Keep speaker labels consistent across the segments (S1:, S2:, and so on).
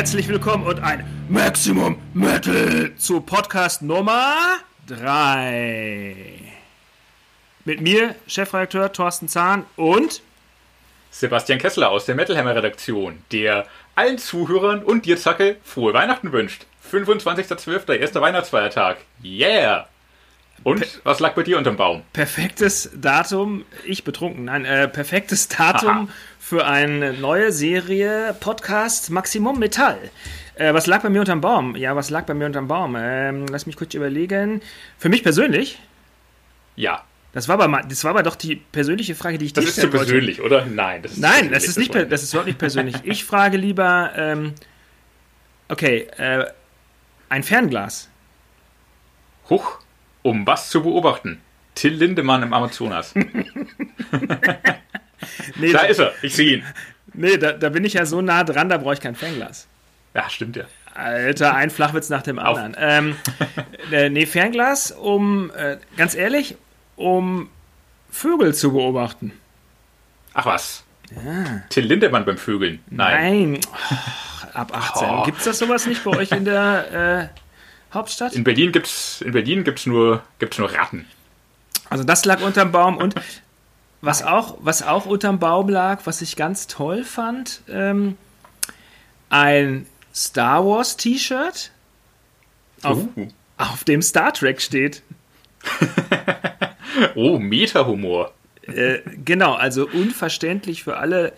S1: Herzlich willkommen und ein Maximum Metal zu Podcast Nummer 3. Mit mir, Chefredakteur Thorsten Zahn und
S2: Sebastian Kessler aus der Metalhammer Redaktion, der allen Zuhörern und dir, Zacke, frohe Weihnachten wünscht. 25.12., erster Weihnachtsfeiertag. Yeah! Und was lag bei dir unterm Baum?
S1: perfektes Datum, ich betrunken, nein, äh, perfektes Datum
S2: Aha.
S1: Für eine neue Serie Podcast Maximum Metall. Äh, was lag bei mir unterm Baum? Ja, was lag bei mir unterm Baum? Ähm, lass mich kurz überlegen. Für mich persönlich,
S2: Ja.
S1: das war aber, das war aber doch die persönliche Frage, die ich
S2: Das
S1: dir
S2: ist zu
S1: stellen wollte.
S2: persönlich, oder? Nein, das ist zu
S1: Nein,
S2: persönlich,
S1: das ist nicht, per- das ist überhaupt nicht persönlich. Ich frage lieber, ähm, okay, äh, ein Fernglas.
S2: Huch, um was zu beobachten? Till Lindemann im Amazonas.
S1: Nee,
S2: Da
S1: da,
S2: ist er, ich sehe ihn.
S1: nee da, da bin ich ja so nah dran, da brauche ich kein Fernglas.
S2: Ja, stimmt ja.
S1: Alter, ein Flachwitz nach dem anderen. Ähm, äh, nee, Fernglas, um, äh, ganz ehrlich, um Vögel zu beobachten.
S2: Ach was. Till Lindemann beim Vögeln. Nein.
S1: Nein. Oh, ab 18.
S2: Oh.
S1: Gibt's das sowas nicht bei euch in der äh, Hauptstadt?
S2: In Berlin gibt's, in Berlin gibt's nur, gibt's nur Ratten.
S1: Also das lag unterm Baum und was auch, was auch unterm Baum lag, was ich ganz toll fand, ähm, ein Star Wars T-Shirt, auf,
S2: Uh.
S1: auf dem Star Trek steht.
S2: Oh, Meta-Humor.
S1: Äh, genau, also unverständlich für alle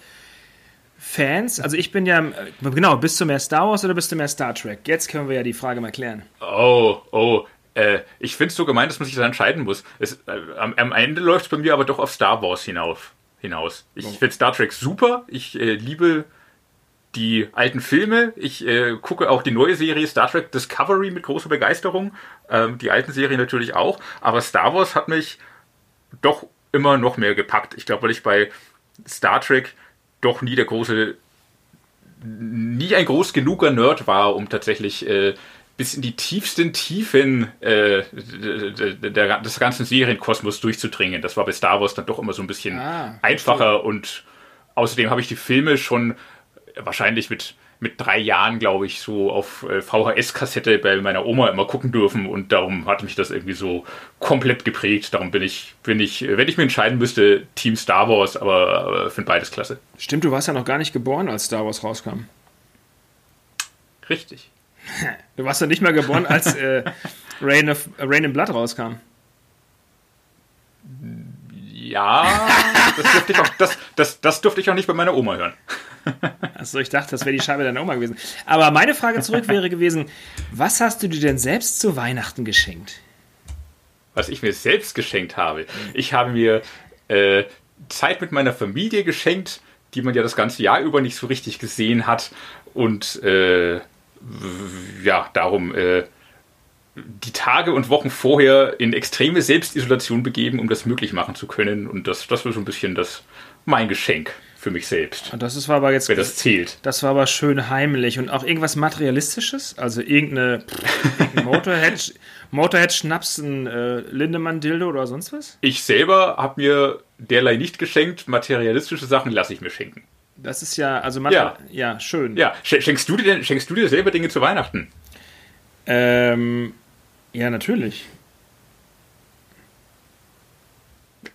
S1: Fans. Also ich bin ja, äh, genau, bist du mehr Star Wars oder bist du mehr Star Trek? Jetzt können wir ja die Frage mal klären.
S2: Oh, oh. Äh, ich finde es so gemeint, dass man sich da entscheiden muss. Es, äh, am, am Ende läuft es bei mir aber doch auf Star Wars hinauf, hinaus. Ich finde Star Trek super. Ich äh, liebe die alten Filme. Ich äh, gucke auch die neue Serie Star Trek Discovery mit großer Begeisterung. Ähm, die alten Serien natürlich auch. Aber Star Wars hat mich doch immer noch mehr gepackt. Ich glaube, weil ich bei Star Trek doch nie der große, nie ein groß genuger Nerd war, um tatsächlich äh, bis in die tiefsten Tiefen äh, der, des ganzen Serienkosmos durchzudringen. Das war bei Star Wars dann doch immer so ein bisschen
S1: Ah,
S2: einfacher und außerdem habe ich die Filme schon wahrscheinlich mit mit drei Jahren, glaube ich, so auf äh, VHS-Kassette bei meiner Oma immer gucken dürfen und darum hat mich das irgendwie so komplett geprägt. Darum bin ich, bin ich, wenn ich mir entscheiden müsste, Team Star Wars, aber, aber finde beides klasse.
S1: Stimmt, du warst ja noch gar nicht geboren, als Star Wars rauskam.
S2: Richtig.
S1: Du warst ja nicht mal geboren, als äh, Rain, of, äh, Rain in Blood rauskam.
S2: Ja, das durfte ich auch, das, das, das durfte ich auch nicht bei meiner Oma hören.
S1: Achso, ich dachte, das wäre die Scheibe deiner Oma gewesen. Aber meine Frage zurück wäre gewesen, was hast du dir denn selbst zu Weihnachten geschenkt?
S2: was ich mir selbst geschenkt habe. Ich habe mir äh, Zeit mit meiner Familie geschenkt, die man ja das ganze Jahr über nicht so richtig gesehen hat. Und äh, ja, darum äh, die Tage und Wochen vorher in extreme Selbstisolation begeben, um das möglich machen zu können. Und das, das war so ein bisschen das mein Geschenk für mich selbst,
S1: Und das ist, war aber jetzt
S2: wenn das zählt.
S1: Das war aber schön heimlich und auch irgendwas Materialistisches, also irgendeine Motorhead, Motorhead Schnaps, ein äh, Lindemann Dildo oder sonst was.
S2: Ich selber habe mir derlei nicht geschenkt. Materialistische Sachen lasse ich mir schenken.
S1: Das ist ja, also Mater
S2: Ja.
S1: ja. schön.
S2: Ja, schen- schenkst du dir denn, schenkst du dir selber Dinge zu Weihnachten?
S1: Ähm, ja, natürlich.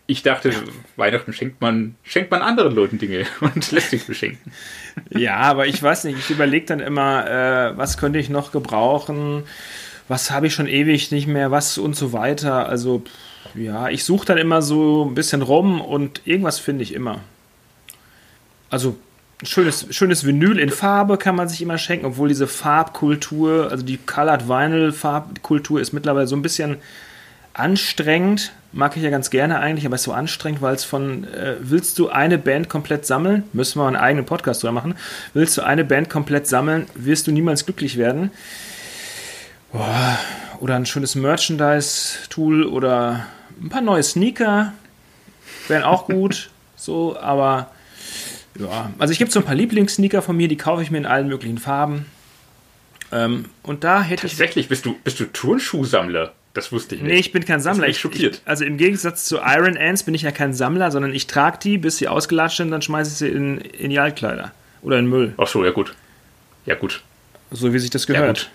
S2: Ich dachte, Weihnachten schenkt man, schenkt man anderen Leuten Dinge und lässt sich beschenken.
S1: Ja, aber ich weiß nicht, ich überlege dann immer, äh, was könnte ich noch gebrauchen, was habe ich schon ewig nicht mehr, was und so weiter. Also, ja, ich suche dann immer so ein bisschen rum und irgendwas finde ich immer. Also, schönes, schönes Vinyl in Farbe kann man sich immer schenken, obwohl diese Farbkultur, also die Colored Vinyl Farbkultur ist mittlerweile so ein bisschen anstrengend. Mag ich ja ganz gerne eigentlich, aber ist so anstrengend, weil es von, äh, willst du eine Band komplett sammeln? Müssen wir einen eigenen Podcast drüber machen. Willst du eine Band komplett sammeln, wirst du niemals glücklich werden. Boah, oder ein schönes Merchandise-Tool oder ein paar neue Sneaker wären auch gut. so, aber ja, also ich gibt so ein paar Lieblingssneaker von mir, die kaufe ich mir in allen möglichen Farben. Ähm, und da hätte ich.
S2: Tatsächlich, bist du, bist du Turnschuhsammler? Das wusste ich nicht.
S1: Nee, ich bin kein Sammler.
S2: ich
S1: Ich,
S2: schockiert.
S1: ich, also im Gegensatz zu Iron Ants bin ich ja kein Sammler, sondern ich trage die, bis sie ausgelatscht sind, dann schmeiße ich sie in, in die Altkleider oder in Müll.
S2: Ach so, ja gut. Ja, gut.
S1: So wie sich das gehört. Ja,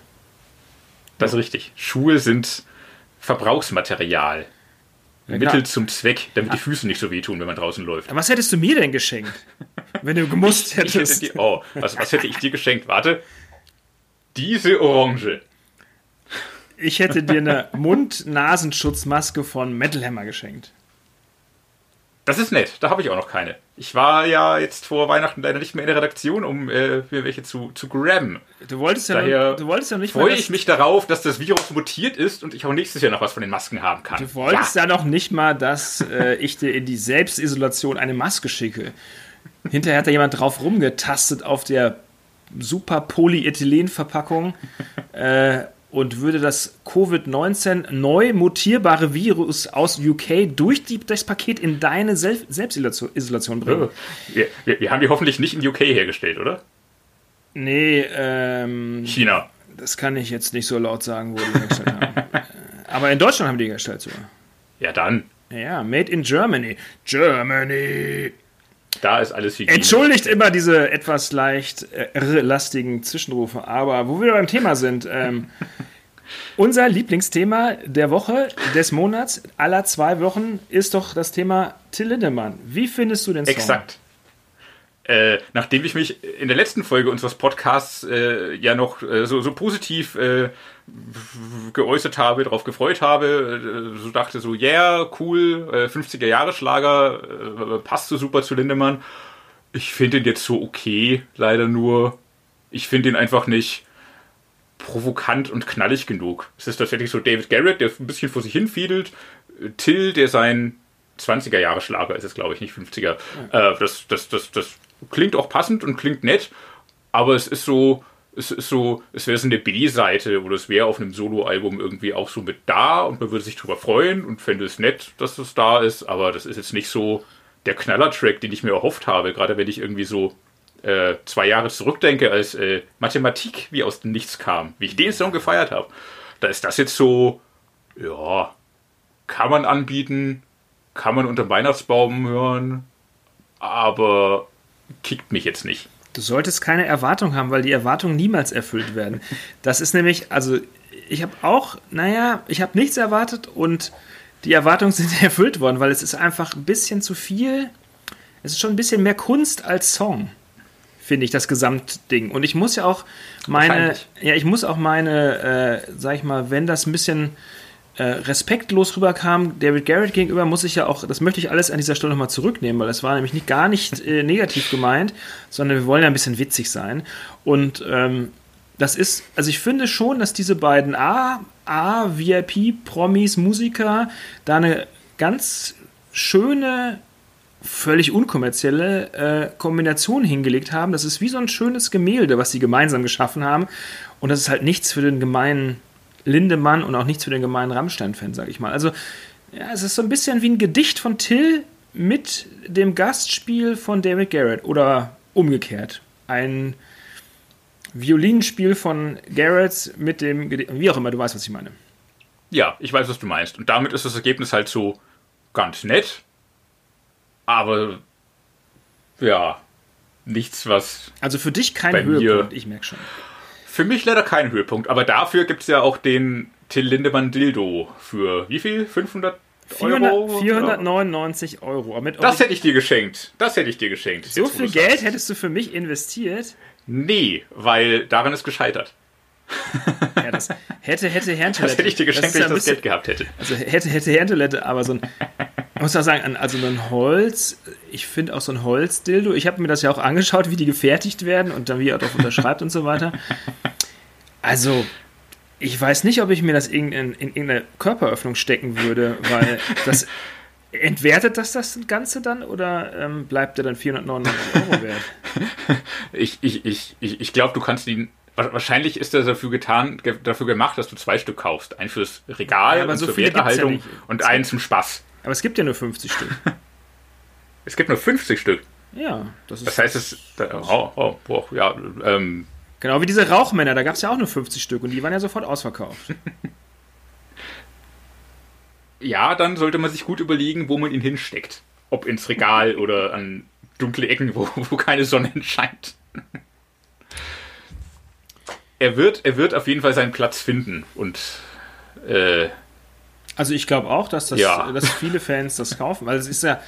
S2: das ist richtig. Schuhe sind Verbrauchsmaterial. Ja, Mittel zum Zweck, damit ah. die Füße nicht so wehtun, wenn man draußen läuft.
S1: Was hättest du mir denn geschenkt? wenn du gemusst hättest.
S2: Hätte die, oh, was, was hätte ich dir geschenkt? Warte. Diese Orange.
S1: Ich hätte dir eine Mund-Nasenschutzmaske von Metal Hammer geschenkt.
S2: Das ist nett, da habe ich auch noch keine. Ich war ja jetzt vor Weihnachten leider nicht mehr in der Redaktion, um äh, mir welche zu, zu grabben.
S1: Du wolltest ja, Daher du wolltest ja nicht
S2: freue ich mich darauf, dass das Virus mutiert ist und ich auch nächstes Jahr noch was von den Masken haben kann.
S1: Du wolltest ja, ja noch nicht mal, dass äh, ich dir in die Selbstisolation eine Maske schicke. Hinterher hat da jemand drauf rumgetastet auf der super Polyethylen-Verpackung. Äh, und würde das Covid-19 neu mutierbare Virus aus UK durch die, das Paket in deine Sel Selbstisolation bringen.
S2: Wir, wir, wir, haben die hoffentlich nicht in UK hergestellt, oder?
S1: Nee, ähm.
S2: China.
S1: Das kann ich jetzt nicht so laut sagen, wo die hergestellt haben. Aber in Deutschland haben die hergestellt sogar.
S2: Ja, dann.
S1: Ja, made in Germany. Germany.
S2: Da ist alles
S1: Hygiene. Entschuldigt immer diese etwas leicht äh, lastigen Zwischenrufe, aber wo wir beim Thema sind, ähm, unser Lieblingsthema der Woche, des Monats, aller zwei Wochen ist doch das Thema Till Lindemann. Wie findest du den Song?
S2: Exakt. Äh, nachdem ich mich in der letzten Folge unseres Podcasts äh, ja noch äh, so, so positiv äh, geäußert habe, darauf gefreut habe, äh, so dachte so, yeah, cool, 50er Jahre Schlager, passt so super zu Lindemann. Ich finde ihn jetzt so okay, leider nur. Ich finde ihn einfach nicht provokant und knallig genug. Es ist tatsächlich so David Garrett, der ein bisschen vor sich hin fiedelt, Till, der sein 20er Jahre Schlager ist es, glaube ich, nicht 50er. Ja. Äh, das, das, das, das klingt auch passend und klingt nett, aber es ist so, es ist so, es wäre so eine B-Seite oder es wäre auf einem Solo-Album irgendwie auch so mit da und man würde sich darüber freuen und fände es nett, dass es da ist, aber das ist jetzt nicht so der Knaller-Track, den ich mir erhofft habe, gerade wenn ich irgendwie so äh, zwei Jahre zurückdenke, als äh, Mathematik wie aus dem Nichts kam, wie ich den Song gefeiert habe. Da ist das jetzt so, ja, kann man anbieten, kann man unter Weihnachtsbaum hören, aber kickt mich jetzt nicht.
S1: Du solltest keine Erwartung haben, weil die Erwartungen niemals erfüllt werden. Das ist nämlich, also ich habe auch, naja, ich habe nichts erwartet und die Erwartungen sind erfüllt worden, weil es ist einfach ein bisschen zu viel. Es ist schon ein bisschen mehr Kunst als Song, finde ich, das Gesamtding. Und ich muss ja auch meine, ja, ich muss auch meine, äh, sag ich mal, wenn das ein bisschen äh, respektlos rüberkam David Garrett gegenüber, muss ich ja auch, das möchte ich alles an dieser Stelle nochmal zurücknehmen, weil das war nämlich nicht, gar nicht äh, negativ gemeint, sondern wir wollen ja ein bisschen witzig sein. Und ähm, das ist, also ich finde schon, dass diese beiden A, A, VIP, Promis, Musiker da eine ganz schöne, völlig unkommerzielle äh, Kombination hingelegt haben. Das ist wie so ein schönes Gemälde, was sie gemeinsam geschaffen haben. Und das ist halt nichts für den gemeinen Lindemann und auch nichts für den gemeinen Rammstein-Fan, sag ich mal. Also, ja, es ist so ein bisschen wie ein Gedicht von Till mit dem Gastspiel von David Garrett oder umgekehrt. Ein Violinspiel von Garrett mit dem Gedicht, wie auch immer, du weißt, was ich meine.
S2: Ja, ich weiß, was du meinst. Und damit ist das Ergebnis halt so ganz nett, aber ja, nichts, was.
S1: Also für dich kein Höhepunkt, ich merke schon.
S2: Für mich leider kein Höhepunkt, aber dafür gibt es ja auch den Till Lindemann Dildo für wie viel? 500
S1: Euro? 499 Euro.
S2: das hätte ich dir geschenkt. Das hätte ich dir geschenkt.
S1: So viel Geld sagst. hättest du für mich investiert?
S2: Nee, weil daran ist gescheitert.
S1: Ja, das hätte, hätte Herrentoilette.
S2: Das hätte ich dir geschenkt, wenn ich das Geld gehabt hätte.
S1: Also hätte, hätte Herrentoilette, aber so ein, ich muss auch sagen, also ein Holz, ich finde auch so ein Holzdildo, ich habe mir das ja auch angeschaut, wie die gefertigt werden und dann wie er darauf unterschreibt und so weiter. Also, ich weiß nicht, ob ich mir das in, in, in irgendeine Körperöffnung stecken würde, weil das entwertet das das Ganze dann oder ähm, bleibt der dann 499 Euro wert?
S2: Ich, ich, ich, ich, ich glaube, du kannst ihn Wahrscheinlich ist das dafür getan, dafür gemacht, dass du zwei Stück kaufst. Einen fürs Regal ja, und so zur Werterhaltung ja und einen zum Spaß.
S1: Aber es gibt ja nur 50 Stück.
S2: es gibt nur 50 Stück.
S1: Ja,
S2: das ist. Das heißt, es. Oh, oh, oh, ja, ähm,
S1: genau wie diese Rauchmänner, da gab es ja auch nur 50 Stück und die waren ja sofort ausverkauft.
S2: ja, dann sollte man sich gut überlegen, wo man ihn hinsteckt. Ob ins Regal oder an dunkle Ecken, wo, wo keine Sonne scheint. Er wird, er wird auf jeden Fall seinen Platz finden und äh,
S1: also ich glaube auch, dass, das,
S2: Ja.
S1: dass viele Fans das kaufen, weil es ist ja,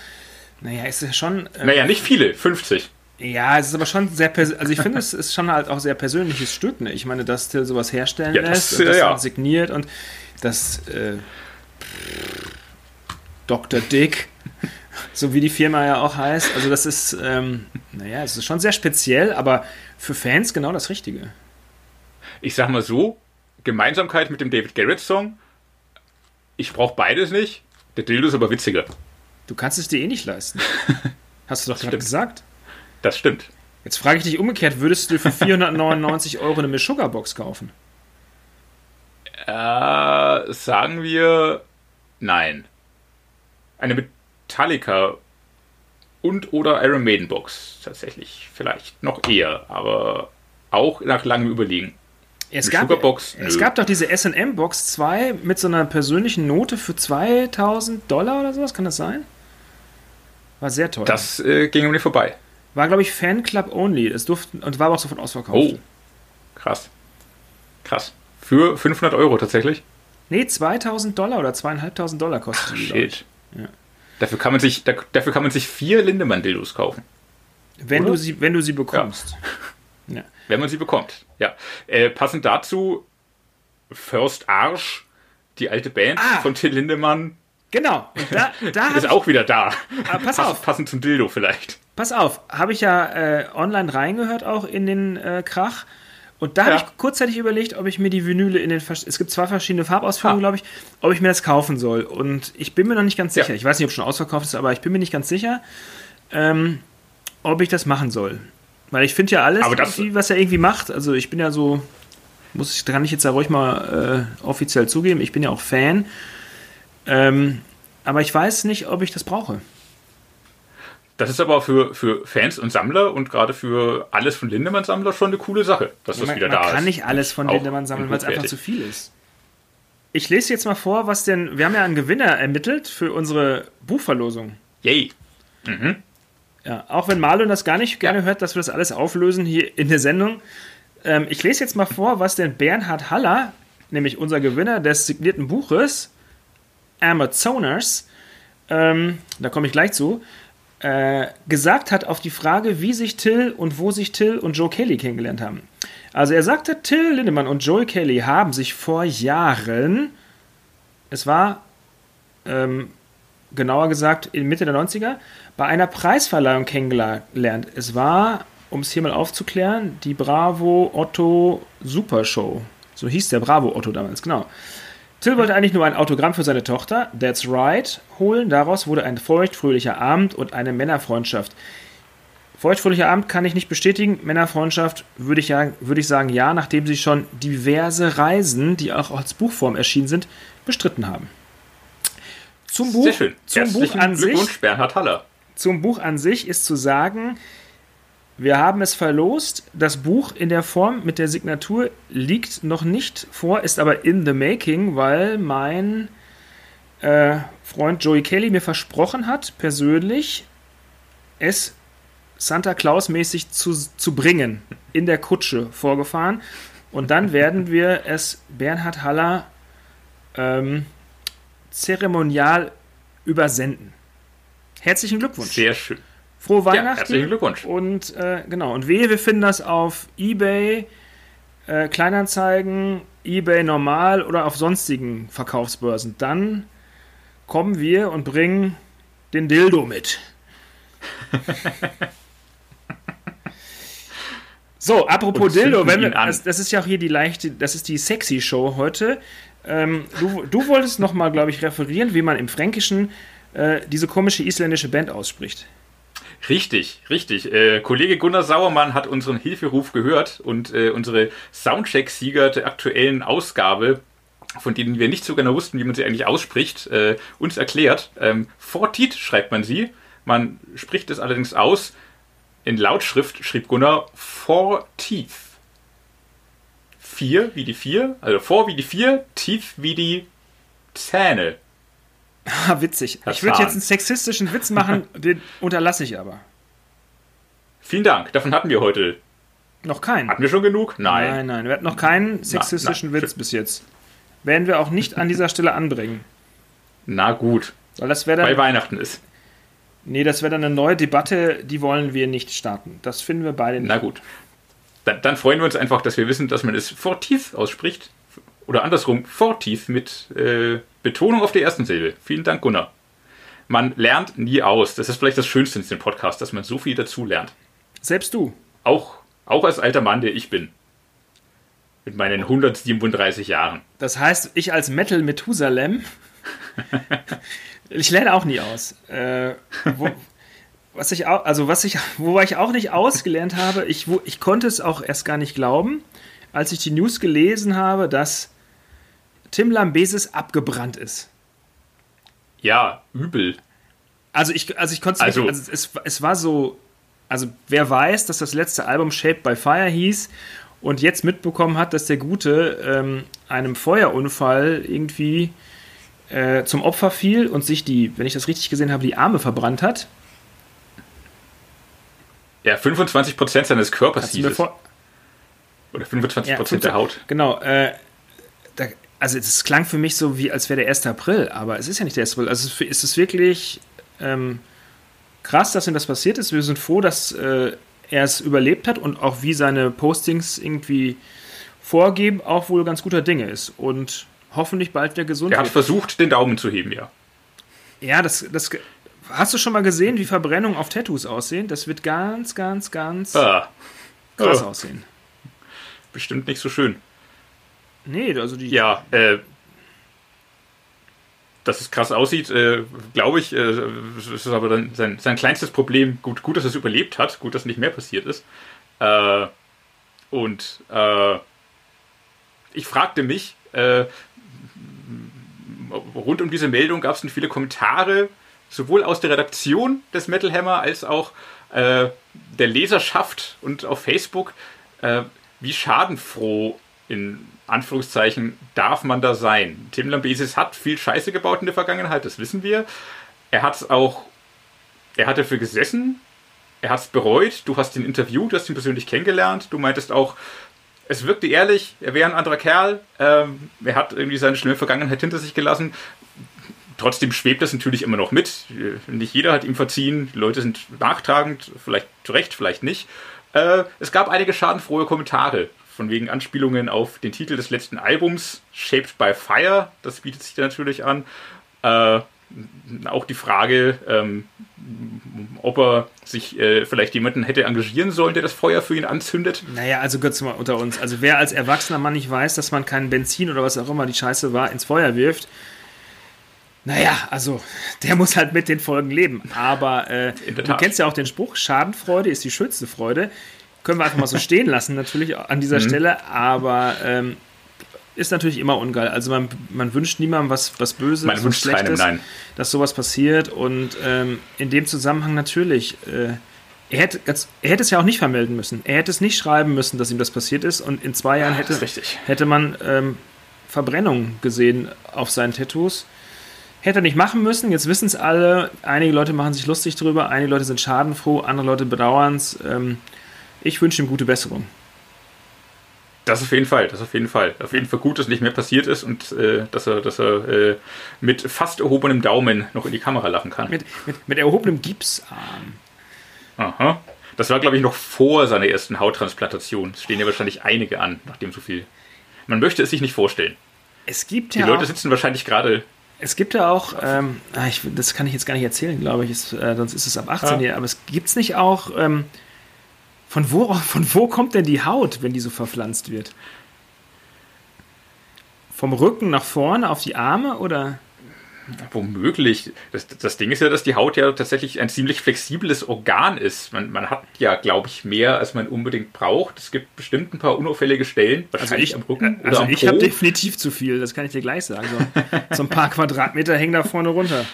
S1: naja, es ist ja schon, ähm,
S2: naja, nicht viele, 50.
S1: ja, es ist aber schon sehr, pers- also ich finde, es ist schon halt auch sehr persönliches Stück, ne? Ich meine, dass Till sowas herstellen
S2: Ja, das,
S1: lässt und das
S2: ja.
S1: signiert und das äh, Dr. Dick, so wie die Firma ja auch heißt, also das ist, ähm, naja, es ist schon sehr speziell, aber für Fans genau das Richtige.
S2: Ich sag mal so, Gemeinsamkeit mit dem David Garrett Song. Ich brauche beides nicht. Der Dildo ist aber witziger.
S1: Du kannst es dir eh nicht leisten. Hast du doch gerade gesagt.
S2: Das stimmt.
S1: Jetzt frage ich dich umgekehrt, würdest du für 499 Euro eine Miss Sugar Box kaufen?
S2: Äh, sagen wir nein. Eine Metallica und oder Iron Maiden Box tatsächlich. Vielleicht noch eher, aber auch nach langem Überlegen.
S1: Es gab,
S2: Sugarbox?
S1: es
S2: Nö.
S1: gab doch diese SM Box 2 mit so einer persönlichen Note für 2000 Dollar oder sowas, kann das sein? War sehr teuer.
S2: Das äh, ging um mir vorbei.
S1: war, glaube ich, Fanclub only. Es durften, und war aber auch sofort ausverkauft.
S2: Oh, krass. Krass. Für 500 Euro tatsächlich?
S1: Nee, 2000 Dollar oder 2500 Dollar kostet die, glaub ich.
S2: Shit.
S1: Ja.
S2: Dafür kann man sich, da, dafür kann man sich vier Lindemann-Dildos kaufen.
S1: Wenn
S2: Oder?
S1: du, sie, wenn du sie bekommst.
S2: Wenn man sie bekommt. Ja. Äh, passend dazu First Arsch, die alte Band
S1: Ah.
S2: von Till Lindemann,
S1: Genau. Da, da
S2: ist auch wieder da.
S1: Ah, pass auf.
S2: Passend zum Dildo vielleicht.
S1: Pass auf, habe ich ja äh, online reingehört auch in den äh, Krach. Und da
S2: Ja.
S1: habe ich kurzzeitig überlegt, ob ich mir die Vinyle in den. Es gibt zwei verschiedene Farbausführungen,
S2: Ah.
S1: glaube ich, ob ich mir das kaufen soll. Und ich bin mir noch nicht ganz
S2: Ja.
S1: sicher. Ich weiß nicht, ob es schon ausverkauft ist, aber ich bin mir nicht ganz sicher, ähm, ob ich das machen soll. Weil ich finde ja alles,
S2: Aber das-
S1: was er irgendwie macht. Also ich bin ja so. Muss ich, kann ich jetzt ja ruhig mal äh, offiziell zugeben, ich bin ja auch Fan. Ähm, aber ich weiß nicht, ob ich das brauche.
S2: Das ist aber für, für Fans und Sammler und gerade für alles von Lindemann-Sammler schon eine coole Sache, dass das
S1: man,
S2: wieder
S1: man
S2: da
S1: kann
S2: ist.
S1: nicht alles von Lindemann sammeln, weil es einfach zu viel ist. Ich lese jetzt mal vor, was denn. Wir haben ja einen Gewinner ermittelt für unsere Buchverlosung.
S2: Yay.
S1: Ja, auch wenn Marlon das gar nicht gerne hört, dass wir das alles auflösen hier in der Sendung. Ähm, ich lese jetzt mal vor, was denn Bernhard Haller, nämlich unser Gewinner des signierten Buches, Amazoners, ähm, da komme ich gleich zu, äh, gesagt hat auf die Frage, wie sich Till und wo sich Till und Joe Kelly kennengelernt haben. Also er sagte, Till Lindemann und Joe Kelly haben sich vor Jahren, es war ähm, genauer gesagt in Mitte der 90er, bei einer Preisverleihung kennengelernt. Es war, um es hier mal aufzuklären, die Bravo Otto Super Show. So hieß der Bravo Otto damals, genau. Till wollte eigentlich nur ein Autogramm für seine Tochter, That's Right, holen. Daraus wurde ein feuchtfröhlicher Abend und eine Männerfreundschaft. Feuchtfröhlicher Abend kann ich nicht bestätigen. Männerfreundschaft würde ich, ja, würde ich sagen, ja, nachdem sie schon diverse Reisen, die auch als Buchform erschienen sind, bestritten haben. Zum Buch,
S2: Sehr schön.
S1: zum
S2: Herzlichen
S1: Buch an sich
S2: Glückwunsch, Bernhard Haller.
S1: zum Buch an sich ist zu sagen, wir haben es verlost. Das Buch in der Form mit der Signatur liegt noch nicht vor, ist aber in the making, weil mein äh, Freund Joey Kelly mir versprochen hat, persönlich es Santa Claus mäßig zu, zu bringen, in der Kutsche vorgefahren. Und dann werden wir es Bernhard Haller ähm, zeremonial übersenden. Herzlichen Glückwunsch.
S2: Sehr schön.
S1: Frohe
S2: Ja,
S1: Weihnachten.
S2: herzlichen Glückwunsch.
S1: Und äh, genau, und wehe, wir finden das auf Ebay, äh, Kleinanzeigen, Ebay normal oder auf sonstigen Verkaufsbörsen. Dann kommen wir und bringen den Dildo mit. so, apropos Dildo, wenn wir, das, das ist ja auch hier die leichte, das ist die sexy Show heute. Ähm, du, du wolltest nochmal, glaube ich, referieren, wie man im Fränkischen äh, diese komische isländische Band ausspricht.
S2: Richtig, richtig. Äh, Kollege Gunnar Sauermann hat unseren Hilferuf gehört und äh, unsere Soundcheck-Sieger der aktuellen Ausgabe, von denen wir nicht so genau wussten, wie man sie eigentlich ausspricht, äh, uns erklärt. Ähm, Fortit schreibt man sie. Man spricht es allerdings aus. In Lautschrift schrieb Gunnar Forteeth. Vier wie die vier, also vor wie die vier, tief wie die Zähne.
S1: Ah, witzig.
S2: Herr
S1: Ich würde jetzt einen sexistischen Witz machen, den unterlasse ich aber.
S2: Vielen Dank, davon hatten wir heute
S1: Noch keinen.
S2: Hatten wir schon genug? Nein.
S1: Nein, nein. Wir hatten noch keinen sexistischen
S2: nein.
S1: Witz bis jetzt. Werden wir auch nicht an dieser Stelle anbringen.
S2: Na gut.
S1: Weil das wäre
S2: Weil
S1: dann.
S2: Weihnachten ist.
S1: Nee, das wäre dann eine neue Debatte, die wollen wir nicht starten. Das finden wir beide nicht.
S2: Na gut. Dann, dann freuen wir uns einfach, dass wir wissen, dass man es Fortiv ausspricht. Oder andersrum, Fortiv mit äh, Betonung auf der ersten Silbe. Vielen Dank, Gunnar. Man lernt nie aus. Das ist vielleicht das Schönste in diesem Podcast, dass man so viel dazu lernt.
S1: Selbst du.
S2: Auch, auch als alter Mann, der ich bin. Mit meinen 137 Jahren.
S1: Das heißt, ich als Metal Methusalem, ich lerne auch nie aus. Äh, wo, was ich auch, also was ich, wobei ich auch nicht ausgelernt habe, ich, wo, ich konnte es auch erst gar nicht glauben, als ich die News gelesen habe, dass Tim Lambesis abgebrannt ist.
S2: Ja, übel.
S1: Also ich, also ich konnte es
S2: Also-
S1: nicht, also es, es war so, also wer weiß, dass das letzte Album Shaped by Fire hieß und jetzt mitbekommen hat, dass der Gute ähm, einem Feuerunfall irgendwie äh, zum Opfer fiel und sich die, wenn ich das richtig gesehen habe, die Arme verbrannt hat.
S2: Ja, 25% seines Körpers hieß es. Oder 25%
S1: Ja,
S2: der Haut.
S1: Genau. Äh, da, also es klang für mich so, wie als wäre der 1. April, aber es ist ja nicht der 1. April. Also es ist- wirklich ähm, krass, dass ihm das passiert ist. Wir sind froh, dass äh, er es überlebt hat und auch wie seine Postings irgendwie vorgeben, auch wohl ganz guter Dinge ist. Und hoffentlich bald wieder gesund
S2: Er hat versucht, den Daumen zu heben, ja.
S1: Ja, das, das. Hast du schon mal gesehen, wie Verbrennungen auf Tattoos aussehen? Das wird ganz, ganz, ganz
S2: Ah,
S1: krass
S2: oh.
S1: aussehen.
S2: bestimmt nicht so schön.
S1: Nee, also die.
S2: Ja, äh, dass es krass aussieht, äh, glaube ich, äh, das ist aber dann sein, sein kleinstes Problem. Gut, gut, dass es überlebt hat, gut, dass nicht mehr passiert ist. Äh, und äh, ich fragte mich, äh, rund um diese Meldung gab es viele Kommentare, sowohl aus der Redaktion des Metal Hammer als auch äh, der Leserschaft und auf Facebook, äh, wie schadenfroh in Anführungszeichen darf man da sein. Tim Lambesis hat viel Scheiße gebaut in der Vergangenheit, das wissen wir. Er hat es auch, er hat dafür gesessen, er hat es bereut, du hast ihn interviewt, du hast ihn persönlich kennengelernt, du meintest auch, es wirkte ehrlich, er wäre ein anderer Kerl, ähm, er hat irgendwie seine schlimme Vergangenheit hinter sich gelassen. Trotzdem schwebt das natürlich immer noch mit. Nicht jeder hat ihm verziehen, die Leute sind nachtragend, vielleicht zu Recht, vielleicht nicht. Äh, es gab einige schadenfrohe Kommentare, von wegen Anspielungen auf den Titel des letzten Albums, Shaped by Fire, das bietet sich da natürlich an. Äh, auch die Frage, ähm, ob er sich äh, vielleicht jemanden hätte engagieren sollen, der das Feuer für ihn anzündet.
S1: Naja, also Gott mal unter uns. Also wer als erwachsener Mann nicht weiß, dass man kein Benzin oder was auch immer die Scheiße war, ins Feuer wirft, naja, also der muss halt mit den Folgen leben. Aber äh, du kennst ja auch den Spruch, Schadenfreude ist die schönste Freude. Können wir einfach mal so stehen lassen, natürlich an dieser
S2: Mhm.
S1: Stelle, aber ähm, ist natürlich immer ungeil. Also man, man wünscht niemandem was, was Böses,
S2: Man
S1: was
S2: wünscht keinem,
S1: Schlechtes,
S2: nein.
S1: dass sowas passiert. Und ähm, in dem Zusammenhang natürlich, äh, er hätte, er hätte es ja auch nicht vermelden müssen. Er hätte es nicht schreiben müssen, dass ihm das passiert ist. Und in zwei Jahren
S2: das
S1: hätte, hätte man ähm, Verbrennung gesehen auf seinen Tattoos. Hätte er nicht machen müssen. Jetzt wissen es alle. Einige Leute machen sich lustig drüber. Einige Leute sind schadenfroh. Andere Leute bedauern es. Ähm, ich wünsche ihm gute Besserung.
S2: Das auf jeden Fall, das auf jeden Fall. Auf jeden Fall gut, dass nicht mehr passiert ist und äh, dass er, dass er äh, mit fast erhobenem Daumen noch in die Kamera lachen kann.
S1: Mit, mit, mit erhobenem Gipsarm.
S2: Aha. Das war, glaube ich, noch vor seiner ersten Hauttransplantation. Es stehen ja wahrscheinlich einige an, nachdem so viel. Man möchte es sich nicht vorstellen.
S1: Es gibt
S2: Die
S1: ja
S2: Leute
S1: auch,
S2: sitzen wahrscheinlich gerade.
S1: Es gibt ja auch, ähm, ah, ich, das kann ich jetzt gar nicht erzählen, glaube ich, ist, äh, sonst ist es ab 18
S2: Ja.
S1: hier, aber es gibt es nicht auch, ähm, von, wo, von wo kommt denn die Haut, wenn die so verpflanzt wird? Vom Rücken nach vorne auf die Arme oder?
S2: Womöglich. Das, das Ding ist ja, dass die Haut ja tatsächlich ein ziemlich flexibles Organ ist. Man, man hat ja, glaube ich, mehr, als man unbedingt braucht. Es gibt bestimmt ein paar unauffällige Stellen, wahrscheinlich am Rücken oder
S1: also
S2: am
S1: ich habe definitiv zu viel, das kann ich dir gleich sagen. So, so ein paar Quadratmeter hängen da vorne runter.